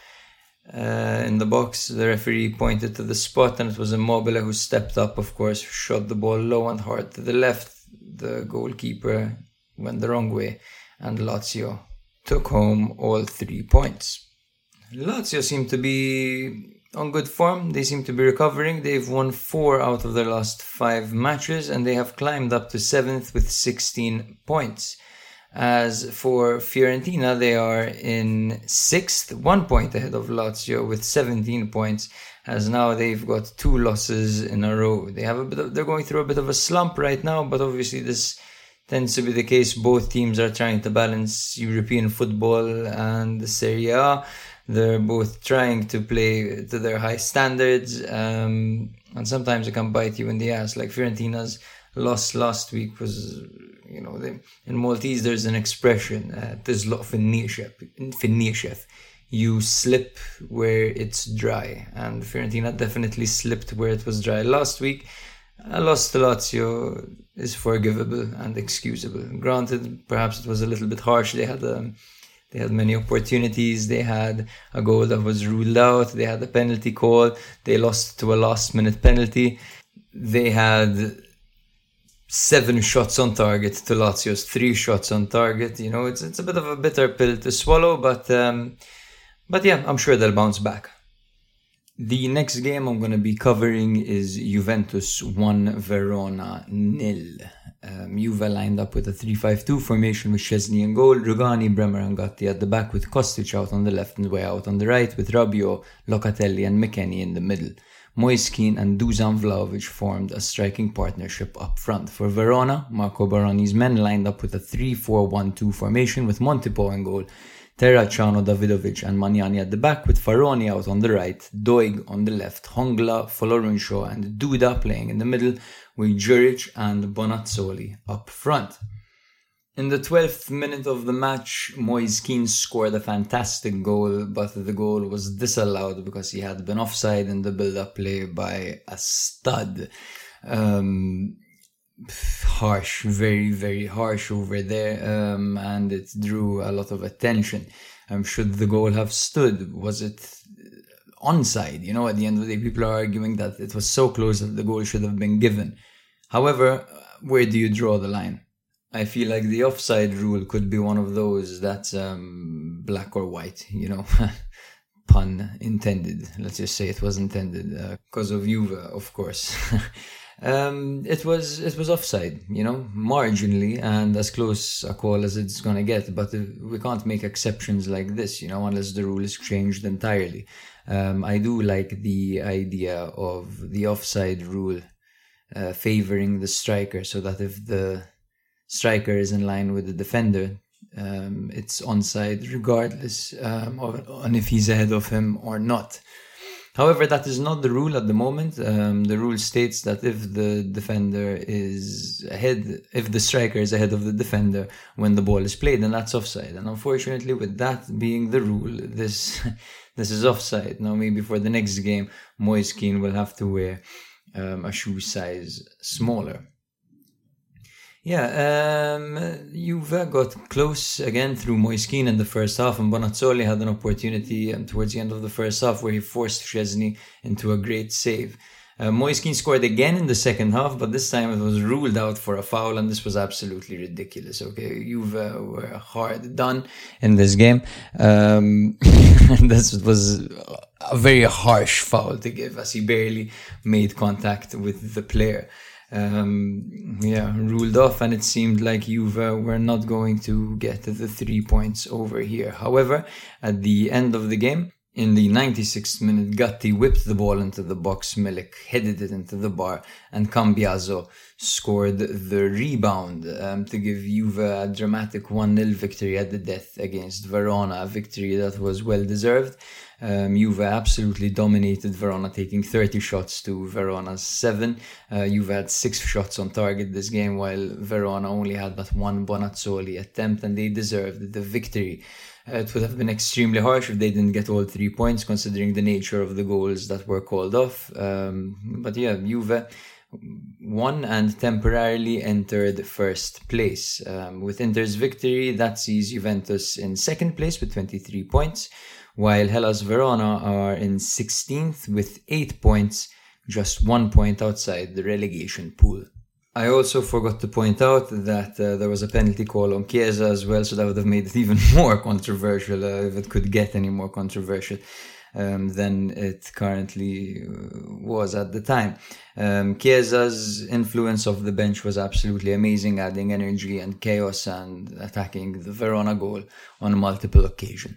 Uh, in the box, the referee pointed to the spot, and it was Immobile who stepped up, of course, shot the ball low and hard to the left. The goalkeeper went the wrong way, and Lazio took home all three points. Lazio seemed to be on good form. They seem to be recovering. They've won four out of their last five matches, and they have climbed up to seventh with 16 points. As for Fiorentina, they are in sixth, one point ahead of Lazio with 17 points. As now they've got two losses in a row. They have a bit of, they're going through a bit of a slump right now, but obviously this tends to be the case. Both teams are trying to balance European football and the Serie A. They're both trying to play to their high standards, um, and sometimes it can bite you in the ass. Like Fiorentina's loss last week was, you know, they, in Maltese there's an expression, uh, "Tizloq fin You slip where it's dry, and Fiorentina definitely slipped where it was dry last week. A loss to Lazio is forgivable and excusable. Granted, perhaps it was a little bit harsh. They had a um, they had many opportunities. They had a goal that was ruled out. They had a penalty call. They lost to a last minute penalty. They had seven shots on target to Lazio's three shots on target. You know, it's it's a bit of a bitter pill to swallow, but um, but yeah, I'm sure they'll bounce back. The next game I'm going to be covering is Juventus 1 Verona nil. Um, Juve lined up with a 3-5-2 formation with Szczesny in goal, Rugani, Bremer and Gatti at the back with Kostic out on the left and Weah out on the right with Rabiot, Locatelli and McKennie in the middle. Moise Kean and Dusan Vlahovic formed a striking partnership up front. For Verona, Marco Baroni's men lined up with a 3-4-1-2 formation with Montipò in goal, Terracciano, Dawidowicz and Magnani at the back with Faraoni out on the right, Doig on the left, Hongla, Folorunsho and Duda playing in the middle with Juric and Bonazzoli up front. In the 12th minute of the match, Moise Kean scored a fantastic goal, but the goal was disallowed because he had been offside in the build-up play by a stud. Um, harsh, very, very harsh over there, um, and it drew a lot of attention. Um, should the goal have stood? Was it onside? You know, at the end of the day, people are arguing that it was so close that the goal should have been given. However, where do you draw the line? I feel like the offside rule could be one of those that's um, black or white, you know. Pun intended. Let's just say it was intended because uh, of Juve, of course. um, it was it was offside, you know, marginally and as close a call as it's gonna get. But we can't make exceptions like this, you know, unless the rule is changed entirely. Um, I do like the idea of the offside rule uh, favoring the striker, so that if the striker is in line with the defender, um, it's onside regardless um, of on if he's ahead of him or not. However, that is not the rule at the moment. Um, the rule states that if the defender is ahead, if the striker is ahead of the defender when the ball is played, then that's offside. And unfortunately, with that being the rule, this this is offside. Now, maybe for the next game, Moise Kean will have to wear um, a shoe size smaller. Yeah, um, Juve got close again through Moise Kean in the first half, and Bonazzoli had an opportunity um, towards the end of the first half where he forced Szczesny into a great save. Uh, Moise Kean scored again in the second half, but this time it was ruled out for a foul, and this was absolutely ridiculous. Okay, Juve were hard done in this game. Um, this was a very harsh foul to give, as he barely made contact with the player um, yeah, ruled off, and it seemed like Juve were not going to get the three points over here. However, at the end of the game, in the 96th minute, Gatti whipped the ball into the box. Milik headed it into the bar, and Cambiaso scored the rebound um, to give Juve a dramatic 1 0 victory at the death against Verona, a victory that was well deserved. Um, Juve absolutely dominated Verona, taking 30 shots to Verona's 7. Uh, Juve had 6 shots on target this game, while Verona only had but one Bonazzoli attempt, and they deserved the victory. Uh, it would have been extremely harsh if they didn't get all three points, considering the nature of the goals that were called off. Um, but yeah, Juve won and temporarily entered first place. Um, with Inter's victory, that sees Juventus in second place with 23 points while Hellas Verona are in 16th with 8 points, just 1 point outside the relegation pool. I also forgot to point out that uh, there was a penalty call on Chiesa as well, so that would have made it even more controversial uh, if it could get any more controversial. um, than it currently uh, was at the time. Um, Chiesa's influence of the bench was absolutely amazing, adding energy and chaos and attacking the Verona goal on multiple occasions.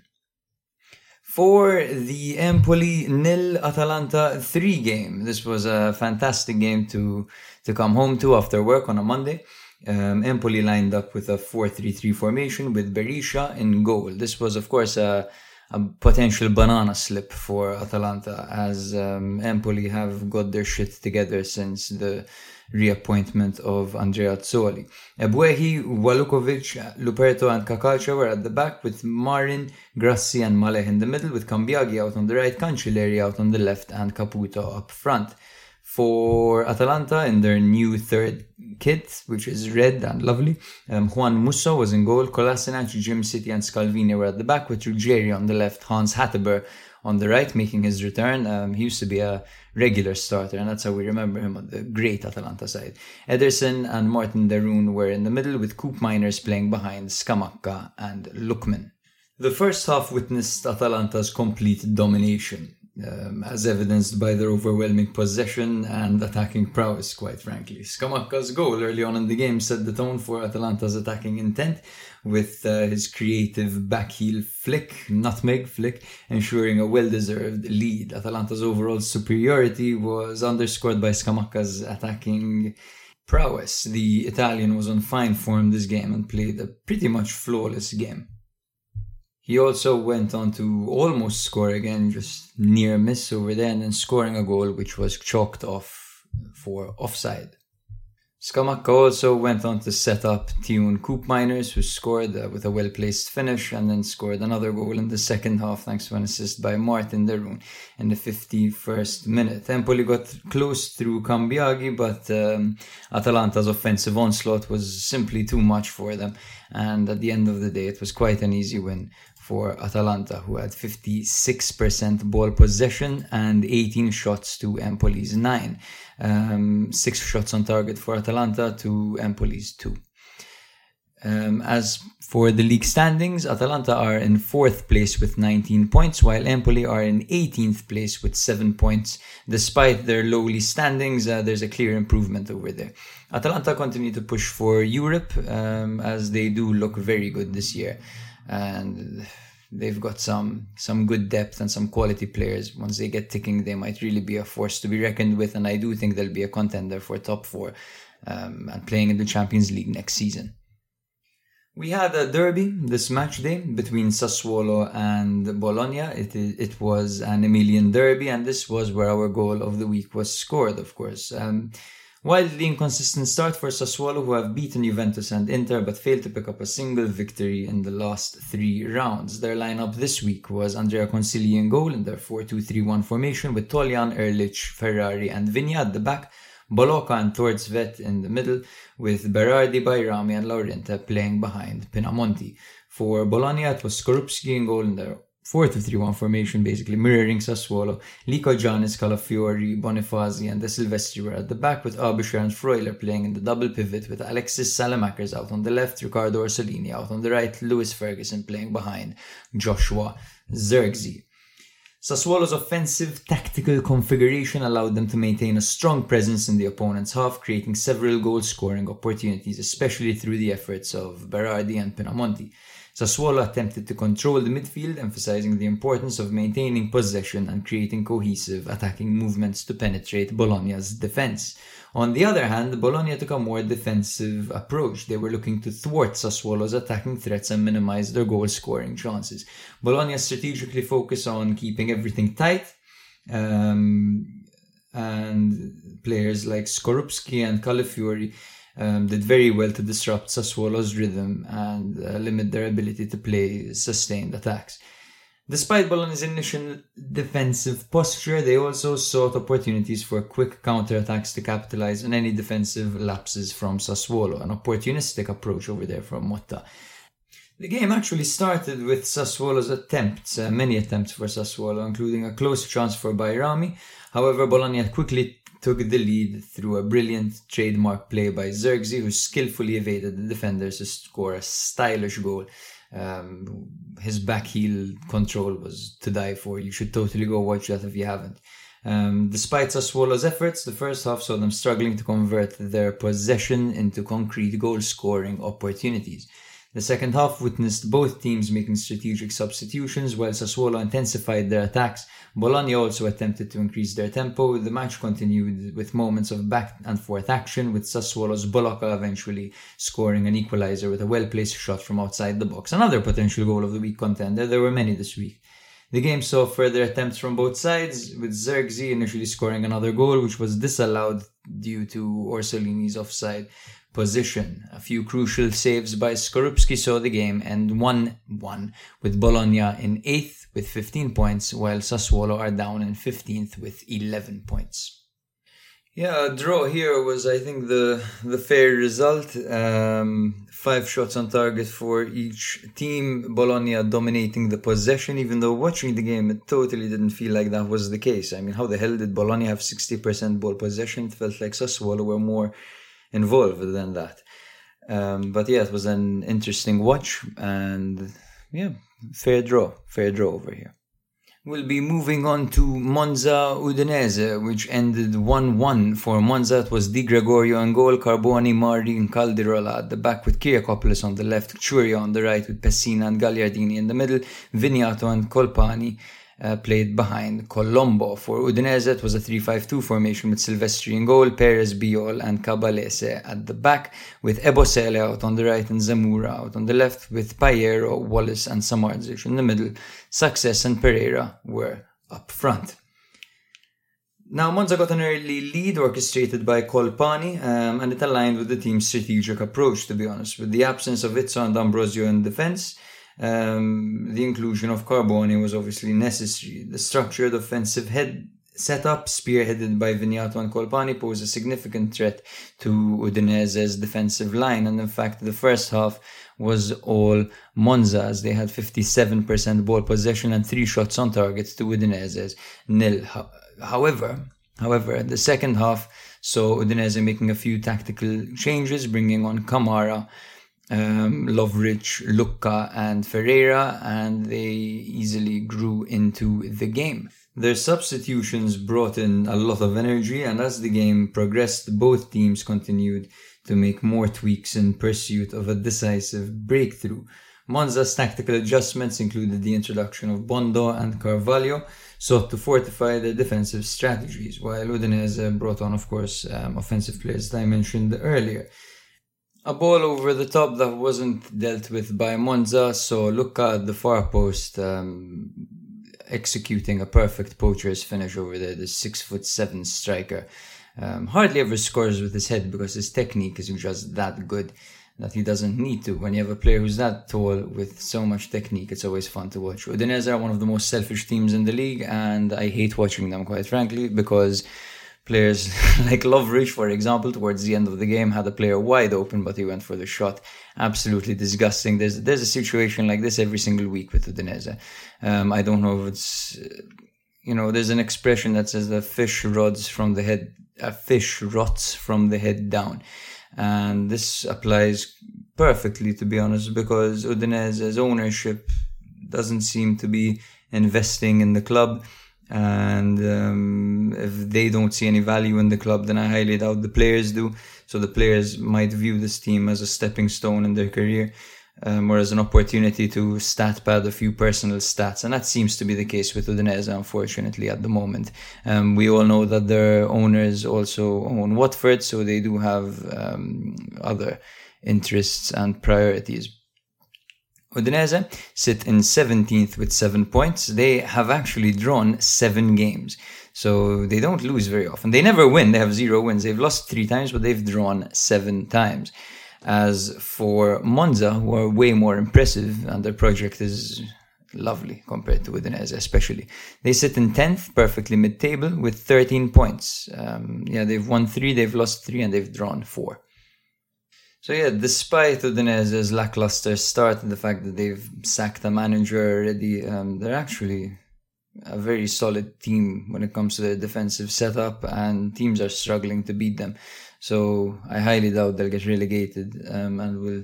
For the Empoli nil Atalanta 3 game, this was a fantastic game to, to come home to after work on a Monday. Um, Empoli lined up with a 4-3-3 formation with Berisha in goal. This was, of course, a, a potential banana slip for Atalanta, as um, Empoli have got their shit together since the reappointment of Andreazzoli. Ebuehi, Walukiewicz, Luperto, and Cacace were at the back, with Marin, Grassi, and Maleh in the middle, with Cambiaghi out on the right, Cancellieri out on the left, and Caputo up front for Atalanta in their new third kit, which is red and lovely. Um, Juan Musso was in goal, Kolasinac, Djimsiti, and Scalvini were at the back, with Ruggeri on the left, Hans Hateboer on the right, making his return. Um, he used to be a regular starter, and that's how we remember him on the great Atalanta side. Ederson and Martin de Roon were in the middle, with Koopmeiners playing behind Scamacca and Lookman. The first half witnessed Atalanta's complete domination um, as evidenced by their overwhelming possession and attacking prowess, quite frankly. Scamacca's goal early on in the game set the tone for Atalanta's attacking intent, with uh, his creative backheel flick, nutmeg flick, ensuring a well deserved lead. Atalanta's overall superiority was underscored by Scamacca's attacking prowess. The Italian was on fine form this game and played a pretty much flawless game. He also went on to almost score again, just near miss over there, and scoring a goal which was chalked off for offside. Scamacca also went on to set up Teun Koopmeiners, who scored uh, with a well placed finish and then scored another goal in the second half thanks to an assist by Martin de Roon in the 51st minute. Empoli got close through Cambiaghi, but um, Atalanta's offensive onslaught was simply too much for them. And at the end of the day, it was quite an easy win for Atalanta, who had 56% ball possession and 18 shots to Empoli's 9. Um, six shots on target for Atalanta to Empoli's 2. Um, as for the league standings, Atalanta are in fourth place with 19 points, while Empoli are in 18th place with 7 points. Despite their lowly standings, uh, there's a clear improvement over there. Atalanta continue to push for Europe um, as they do look very good this year and they've got some some good depth and some quality players. Once they get ticking, they might really be a force to be reckoned with, and I do think they'll be a contender for top four um, and playing in the Champions League next season. We had a derby this match day between Sassuolo and Bologna. It, it was an Emilian derby, and this was where our goal of the week was scored, of course. Um, Wildly inconsistent start for Sassuolo, who have beaten Juventus and Inter but failed to pick up a single victory in the last three rounds. Their lineup this week was Andrea Consigli in goal in their 4-2-3-1 formation with Toljan, Erlic, Ferrari and Vigna at the back, Boloca and Thorstvedt in the middle, with Berardi, Bajrami and Laurienté playing behind Pinamonti. For Bologna, it was Skorupski in goal in their 4-3-1 formation, basically mirroring Sassuolo. Lykogiannis, Calafiori, Bonifazi, and De Silvestri were at the back, with Aebischer and Freuler playing in the double pivot, with Alexis Saelemaekers out on the left, Riccardo Orsolini out on the right, Lewis Ferguson playing behind Joshua Zirkzee. Sassuolo's offensive tactical configuration allowed them to maintain a strong presence in the opponent's half, creating several goal scoring opportunities, especially through the efforts of Berardi and Pinamonti. Sassuolo attempted to control the midfield, emphasizing the importance of maintaining possession and creating cohesive attacking movements to penetrate Bologna's defense. On the other hand, Bologna took a more defensive approach. They were looking to thwart Sassuolo's attacking threats and minimize their goal scoring chances. Bologna strategically focused on keeping everything tight, um, and players like Skorupski and Calafiori um, did very well to disrupt Sassuolo's rhythm and uh, limit their ability to play sustained attacks. Despite Bologna's initial defensive posture, they also sought opportunities for quick counterattacks to capitalize on any defensive lapses from Sassuolo, an opportunistic approach over there from Motta. The game actually started with Sassuolo's attempts, uh, many attempts for Sassuolo, including a close chance for Bajrami. However, Bologna quickly took the lead through a brilliant trademark play by Zirkzee, who skillfully evaded the defenders to score a stylish goal. Um, his back heel control was to die for. You should totally go watch that if you haven't. Um, despite Sassuolo's efforts, the first half saw them struggling to convert their possession into concrete goal scoring opportunities. The second half witnessed both teams making strategic substitutions while Sassuolo intensified their attacks. Bologna also attempted to increase their tempo. The match continued with moments of back and forth action, with Sassuolo's Boloca eventually scoring an equalizer with a well placed shot from outside the box. Another potential goal of the week contender. There were many this week. The game saw further attempts from both sides, with Zirkzee initially scoring another goal, which was disallowed due to Orsolini's offside position. A few crucial saves by Skorupski saw the game and 1 1 with Bologna in 8th with 15 points, while Sassuolo are down in 15th with 11 points. Yeah, a draw here was, I think, the the fair result. Um, five shots on target for each team. Bologna dominating the possession, even though watching the game, it totally didn't feel like that was the case. I mean, how the hell did Bologna have 60% ball possession? It felt like Sassuolo were more involved than that. Um, but yeah, it was an interesting watch, and yeah, fair draw, fair draw over here. We'll be moving on to Monza Udinese, which ended 1 1 for Monza. It was Di Gregorio on goal, Carboni, Mardi, and Caldirola at the back with Kyriakopoulos on the left, Ciurria on the right with Pessina and Gagliardini in the middle, Vignato and Colpani uh, played behind Colombo. For Udinese, it was a 3-5-2 formation with Silvestri in goal, Perez, Bijol, and Kabasele at the back, with Ebosele out on the right and Zemura out on the left, with Payero, Wallace, and Samardzic in the middle. Success and Pereyra were up front. Now, Monza got an early lead orchestrated by Colpani, um, and it aligned with the team's strategic approach, to be honest. With the absence of Izzo and Ambrosio in defense, um, the inclusion of Carboni was obviously necessary. The structured offensive head setup, spearheaded by Vignato and Colpani, posed a significant threat to Udinese's defensive line, and in fact, the first half was all Monza's. they had 57% ball possession and three shots on target to Udinese's nil. However, however, the second half saw Udinese making a few tactical changes, bringing on Kamara um, Lovric, Lucca, and Ferreira, and they easily grew into the game. Their substitutions brought in a lot of energy, and as the game progressed, both teams continued to make more tweaks in pursuit of a decisive breakthrough. Monza's tactical adjustments included the introduction of Bondo and Carvalho, sought to fortify their defensive strategies, while Udinese brought on, of course, um, offensive players that I mentioned earlier. A ball over the top that wasn't dealt with by Monza, so Lucca at the far post um, executing a perfect poacher's finish over there, the six foot seven striker. Um, hardly ever scores with his head because his technique is just that good that he doesn't need to. When you have a player who's that tall with so much technique, it's always fun to watch. Udinese are one of the most selfish teams in the league, and I hate watching them, quite frankly, because Players like Lovric, for example, towards the end of the game had a player wide open, but he went for the shot. Absolutely disgusting. There's there's a situation like this every single week with Udinese. Um, I don't know if it's you know there's an expression that says the fish rods from the head, a fish rots from the head down, and this applies perfectly to be honest because Udinese's ownership doesn't seem to be investing in the club and um, if they don't see any value in the club, then I highly doubt the players do. So the players might view this team as a stepping stone in their career, um, or as an opportunity to stat pad a few personal stats, and that seems to be the case with Udinese, unfortunately, at the moment. Um, we all know that their owners also own Watford, so they do have um, other interests and priorities. Udinese sit in 17th with 7 points. They have actually drawn 7 games. So they don't lose very often. They never win. They have 0 wins. They've lost 3 times, but they've drawn 7 times. As for Monza, who are way more impressive, and their project is lovely compared to Udinese, especially. They sit in 10th, perfectly mid table, with 13 points. Um, yeah, they've won 3, they've lost 3, and they've drawn 4. So yeah, despite Udinese's lackluster start and the fact that they've sacked a manager already, um, they're actually a very solid team when it comes to their defensive setup, and teams are struggling to beat them. So I highly doubt they'll get relegated, um, and we'll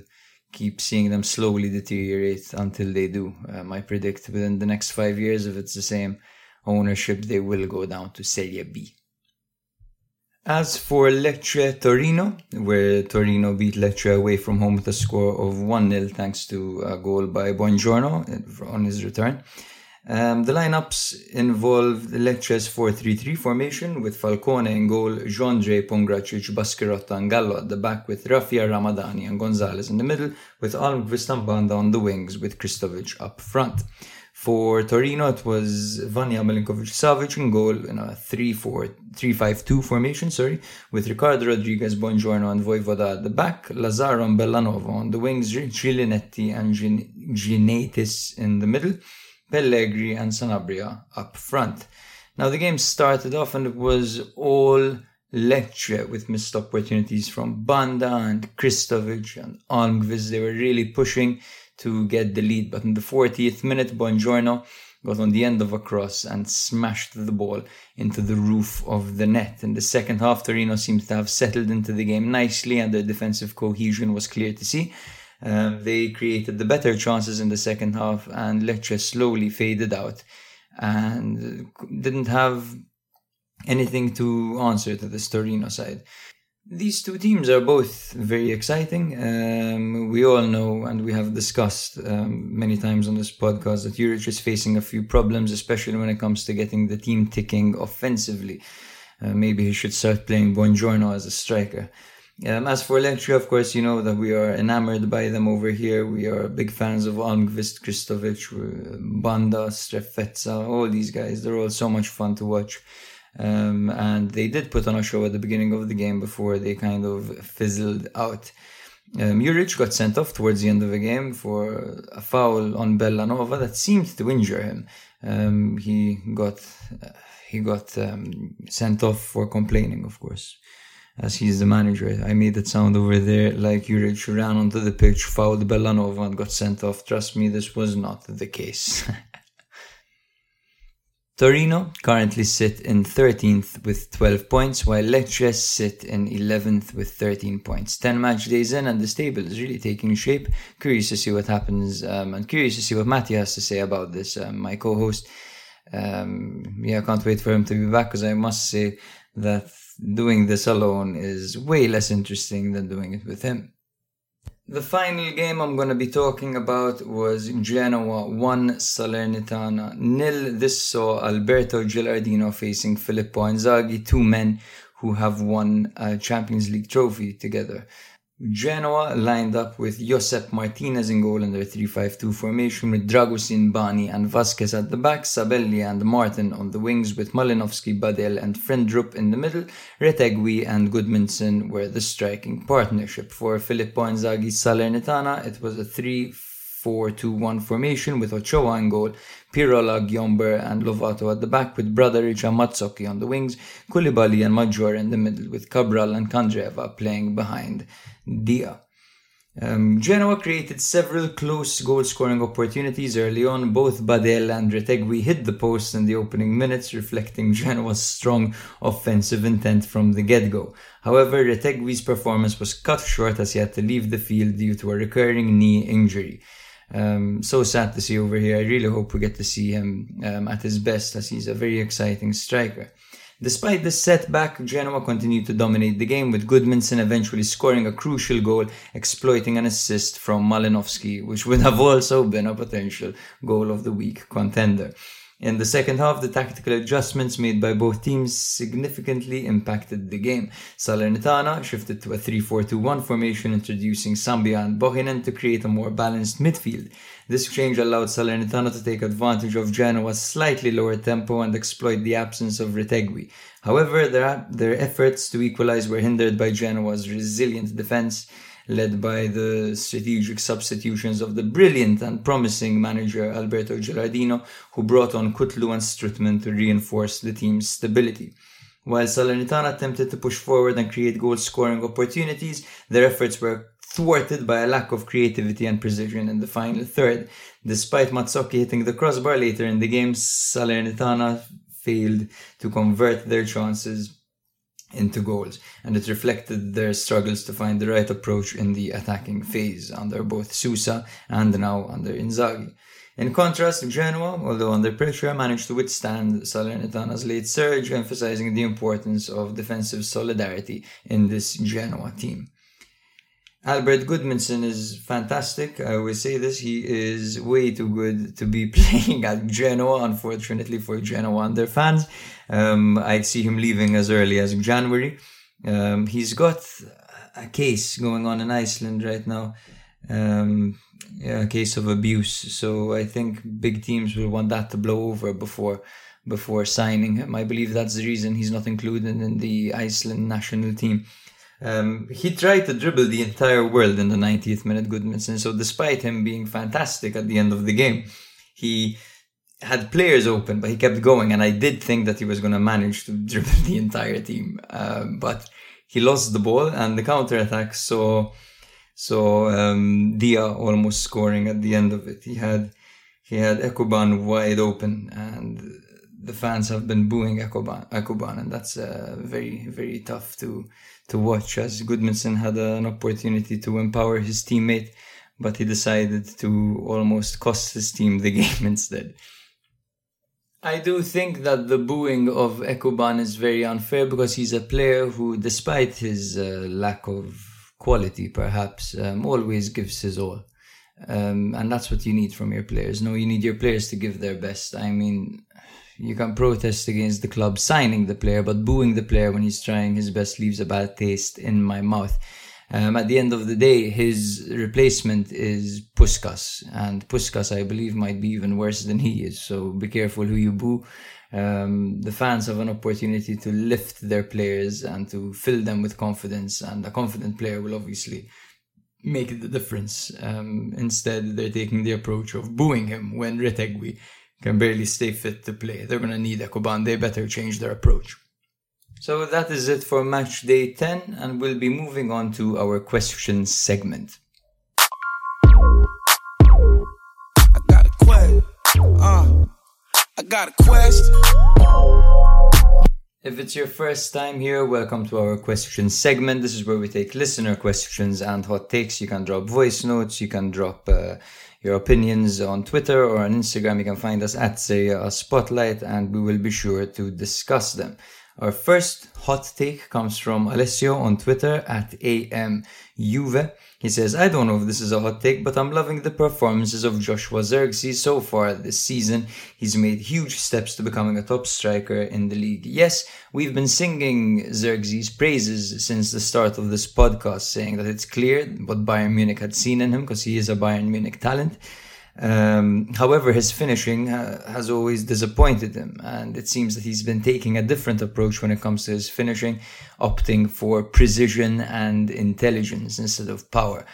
keep seeing them slowly deteriorate until they do. Um, I predict within the next five years, if it's the same ownership, they will go down to Serie B. As for Lecce Torino, where Torino beat Lecce away from home with a score of 1 0 thanks to a goal by Buongiorno on his return. Um, the lineups involved Lecce's 4-3-3 formation with Falcone in goal, Gendrey, Pongracic, Baschirotto and Gallo at the back with Rafia Ramadani and Gonzalez in the middle with Almqvist and Banda on the wings with Krstovic up front. For Torino, it was Vanja Milinkovic Savic in goal in a 3-4-3-5-2 formation, sorry, with Ricardo Rodriguez, Buongiorno and Vojvoda at the back, Lazaro and Bellanova on the wings, Gilinetti and Gineitis in the middle, Pellegri and Sanabria up front. Now the game started off and it was all Lecce with missed opportunities from Banda and Krstovic and Almqvist. They were really pushing to get the lead, but in the 40th minute, Buongiorno got on the end of a cross and smashed the ball into the roof of the net. In the second half, Torino seems to have settled into the game nicely and their defensive cohesion was clear to see. Um, they created the better chances in the second half, and Lecce slowly faded out and didn't have anything to answer to the Torino side. These two teams are both very exciting. Um, we all know, and we have discussed um, many times on this podcast, that Juric is facing a few problems, especially when it comes to getting the team ticking offensively. Uh, maybe he should start playing Buongiorno as a striker. Um, as for Lecce, of course, you know that we are enamored by them over here. We are big fans of Almqvist, Krstovic, Banda, Strefezza, all these guys. They're all so much fun to watch. Um, and they did put on a show at the beginning of the game before they kind of fizzled out. Um, got sent off towards the end of the game for a foul on Bellanova that seemed to injure him. Um, he got uh, he got um, sent off for complaining, of course as he's the manager. I made it sound over there like Juric ran onto the pitch, fouled Bellanova, and got sent off. Trust me, this was not the case. Torino currently sit in 13th with 12 points, while Lecce sit in 11th with 13 points. 10 match days in, and the table is really taking shape. Curious to see what happens, um, and curious to see what Matty has to say about this, um, my co host. Um, yeah, I can't wait for him to be back because I must say that doing this alone is way less interesting than doing it with him. The final game I'm going to be talking about was Genoa 1 Salernitana nil. This saw Alberto Gilardino facing Filippo Inzaghi, two men who have won a Champions League trophy together. Genoa lined up with Josep Martinez in goal in their 3-5-2 formation with Dragusin, Bani and Vasquez at the back, Sabelli and Martin on the wings with Malinovskyi, Badel and Frendrup in the middle, Retegui and Gudmundsson were the striking partnership. For Filippo Inzaghi's Salernitana, it was a 3 4-2-1 formation with Ochoa in goal, Pirola, Gyomber and Lovato at the back with Bradaric and Mazzocchi on the wings, Coulibaly and Maggiore in the middle with Cabral and Candreva playing behind Dia. Um, Genoa created several close goal scoring opportunities early on. Both Badel and Retegui hit the post in the opening minutes, reflecting Genoa's strong offensive intent from the get go. However, Retegui's performance was cut short as he had to leave the field due to a recurring knee injury. Um, so sad to see over here. I really hope we get to see him um, at his best as he's a very exciting striker. Despite this setback, Genoa continued to dominate the game with Gudmundsson eventually scoring a crucial goal, exploiting an assist from Malinovskyi, which would have also been a potential goal of the week contender. In the second half, the tactical adjustments made by both teams significantly impacted the game. Salernitana shifted to a 3-4-2-1 formation, introducing Sambia and Bohinen to create a more balanced midfield. This change allowed Salernitana to take advantage of Genoa's slightly lower tempo and exploit the absence of Retegui. However, their, their efforts to equalize were hindered by Genoa's resilient defense led by the strategic substitutions of the brilliant and promising manager Alberto Gilardino, who brought on Kutlu and Strootman to reinforce the team's stability. While Salernitana attempted to push forward and create goal scoring opportunities, their efforts were thwarted by a lack of creativity and precision in the final third. Despite Mazzocchi hitting the crossbar later in the game, Salernitana failed to convert their chances into goals, and it reflected their struggles to find the right approach in the attacking phase under both Sousa and now under Inzaghi. In contrast, Genoa, although under pressure, managed to withstand Salernitana's late surge, emphasizing the importance of defensive solidarity in this Genoa team. Albert Gudmundsson is fantastic. I always say this. He is way too good to be playing at Genoa, unfortunately for Genoa and their fans. Um, I see him leaving as early as January. Um, he's got a case going on in Iceland right now. Um, yeah, a case of abuse. So I think big teams will want that to blow over before before signing him. I believe that's the reason he's not included in the Iceland national team. Um, he tried to dribble the entire world in the 90th minute, Gudmundsson. So despite him being fantastic at the end of the game, he had players open, but he kept going. And I did think that he was going to manage to dribble the entire team. Uh, but he lost the ball and the counter attack So, saw um, Dia almost scoring at the end of it. He had, he had Ekuban wide open and the fans have been booing Ekoban, Ekuban and that's uh, very, very tough to, to watch as Gudmundsson had an opportunity to empower his teammate, but he decided to almost cost his team the game instead. I do think that the booing of Ekuban is very unfair because he's a player who, despite his uh, lack of quality, perhaps, um, always gives his all. Um, and that's what you need from your players. No, you need your players to give their best. I mean, you can protest against the club signing the player, but booing the player when he's trying his best leaves a bad taste in my mouth. Um, at the end of the day, his replacement is Puscas, and Puscas, I believe, might be even worse than he is. So be careful who you boo. Um, the fans have an opportunity to lift their players and to fill them with confidence, and a confident player will obviously make the difference. Um, instead, they're taking the approach of booing him when Retegui can barely stay fit to play. They're going to need a Ekuban. They better change their approach. So that is it for match day 10, and we'll be moving on to our question segment. I got a quest. Uh, I got a quest. If it's your first time here, welcome to our question segment. This is where we take listener questions and hot takes. You can drop voice notes, you can drop uh, your opinions on Twitter or on Instagram. You can find us at Serie A Spotlight and we will be sure to discuss them. Our first hot take comes from Alessio on Twitter at AMUve. He says, I don't know if this is a hot take, but I'm loving the performances of Joshua Zirkzee so far this season. He's made huge steps to becoming a top striker in the league. Yes, we've been singing Zirkzee's praises since the start of this podcast, saying that it's clear what Bayern Munich had seen in him because he is a Bayern Munich talent. Um, however, his finishing uh, has always disappointed him, and it seems that he's been taking a different approach when it comes to his finishing, opting for precision and intelligence instead of power.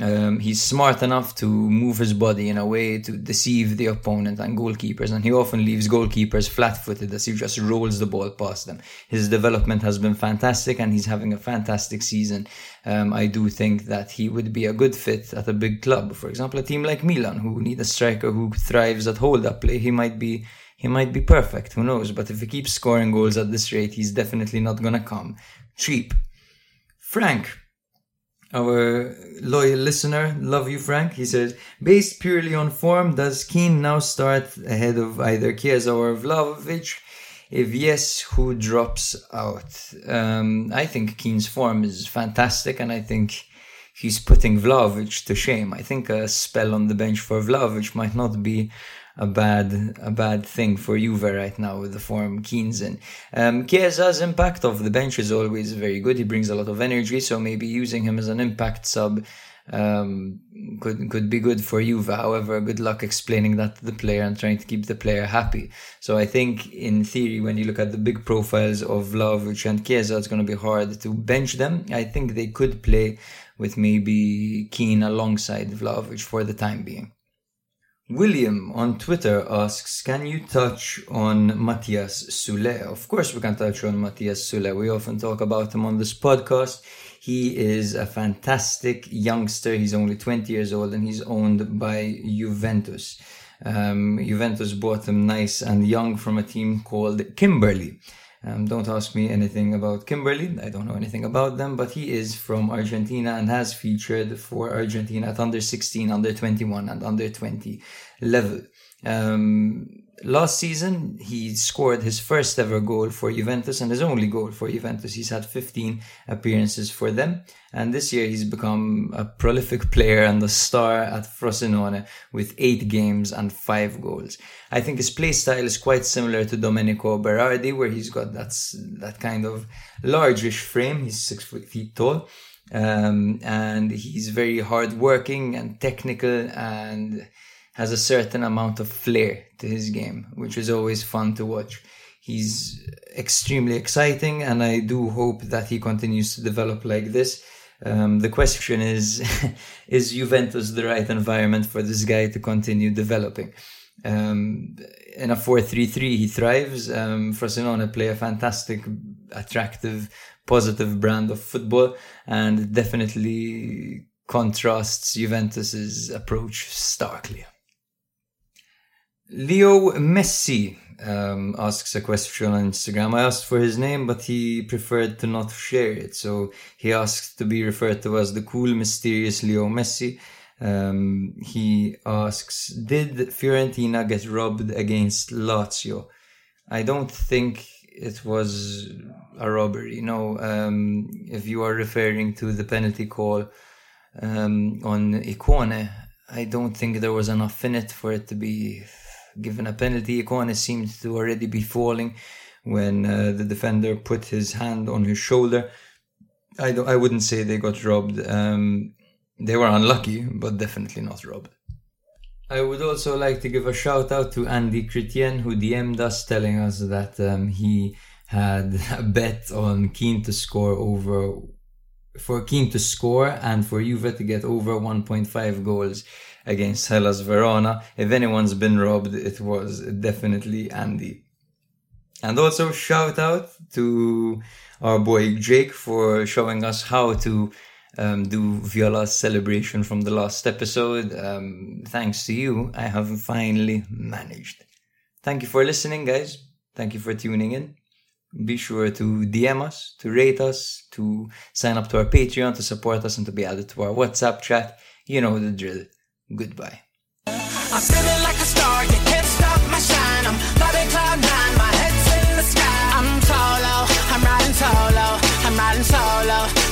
Um, he's smart enough to move his body in a way to deceive the opponent and goalkeepers, and he often leaves goalkeepers flat footed as he just rolls the ball past them. His development has been fantastic, and he's having a fantastic season. Um, I do think that he would be a good fit at a big club. For example, a team like Milan, who need a striker who thrives at hold up play, he might be. He might be perfect, who knows? But if he keeps scoring goals at this rate, he's definitely not gonna come cheap. Frank, our loyal listener, love you, Frank. He says, based purely on form, does Kean now start ahead of either Chiesa or Vlahovic? If yes, who drops out? Um, I think Kean's form is fantastic, and I think he's putting Vlahovic to shame. I think a spell on the bench for Vlahovic might not be a bad a bad thing for Juve right now with the form Kean's in. Um, Chiesa's impact off the bench is always very good. He brings a lot of energy, so maybe using him as an impact sub um, could could be good for Juve. However, good luck explaining that to the player and trying to keep the player happy. So I think in theory, when you look at the big profiles of Vlahovic and Chiesa, it's going to be hard to bench them. I think they could play with maybe Kean alongside Vlahovic for the time being. William on Twitter asks, can you touch on Matías Soulé? Of course we can touch on Matías Soulé. We often talk about him on this podcast. He is a fantastic youngster. He's only 20 years old and he's owned by Juventus. Um, Juventus bought him nice and young from a team called Kimberley. Um, don't ask me anything about Kimberly. I don't know anything about them, but he is from Argentina and has featured for Argentina at under 16, under 21, and under 20 level. Um, last season, he scored his first ever goal for Juventus and his only goal for Juventus. He's had 15 appearances for them. And this year, he's become a prolific player and a star at Frosinone with eight games and five goals. I think his play style is quite similar to Domenico Berardi, where he's got that, that kind of largish frame. He's six feet tall. Um, and he's very hardworking and technical and has a certain amount of flair to his game, which is always fun to watch. He's extremely exciting, and I do hope that he continues to develop like this. Um, the question is, is Juventus the right environment for this guy to continue developing? Um, in a 4-3-3, he thrives. Um, Frosinone play a fantastic, attractive, positive brand of football, and definitely contrasts Juventus's approach starkly. Leo Messi um, asks a question on Instagram. I asked for his name, but he preferred to not share it. So he asked to be referred to as the cool, mysterious Leo Messi. Um, he asks, did Fiorentina get robbed against Lazio? I don't think it was a robbery. No, um, if you are referring to the penalty call um, on Ikoné, I don't think there was enough in it for it to be given a penalty. Ikoné seemed to already be falling when uh, the defender put his hand on his shoulder. I I wouldn't say they got robbed. Um, they were unlucky, but definitely not robbed. I would also like to give a shout out to Andy Chrétien who DM'd us telling us that um, he had a bet on Kean to score over for Kean to score and for Juve to get over 1.5 goals against Hellas Verona. If anyone's been robbed, it was definitely Andy. And also shout out to our boy Jake for showing us how to um, do Viola's celebration from the last episode. Um, thanks to you, I have finally managed. Thank you for listening, guys. Thank you for tuning in. Be sure to DM us, to rate us, to sign up to our Patreon, to support us, and to be added to our WhatsApp chat. You know the drill. Goodbye. I'm like a star, you can't stop my shine. I'm cloud nine, my head's in the sky. I'm solo, oh, I'm riding solo, I'm riding solo.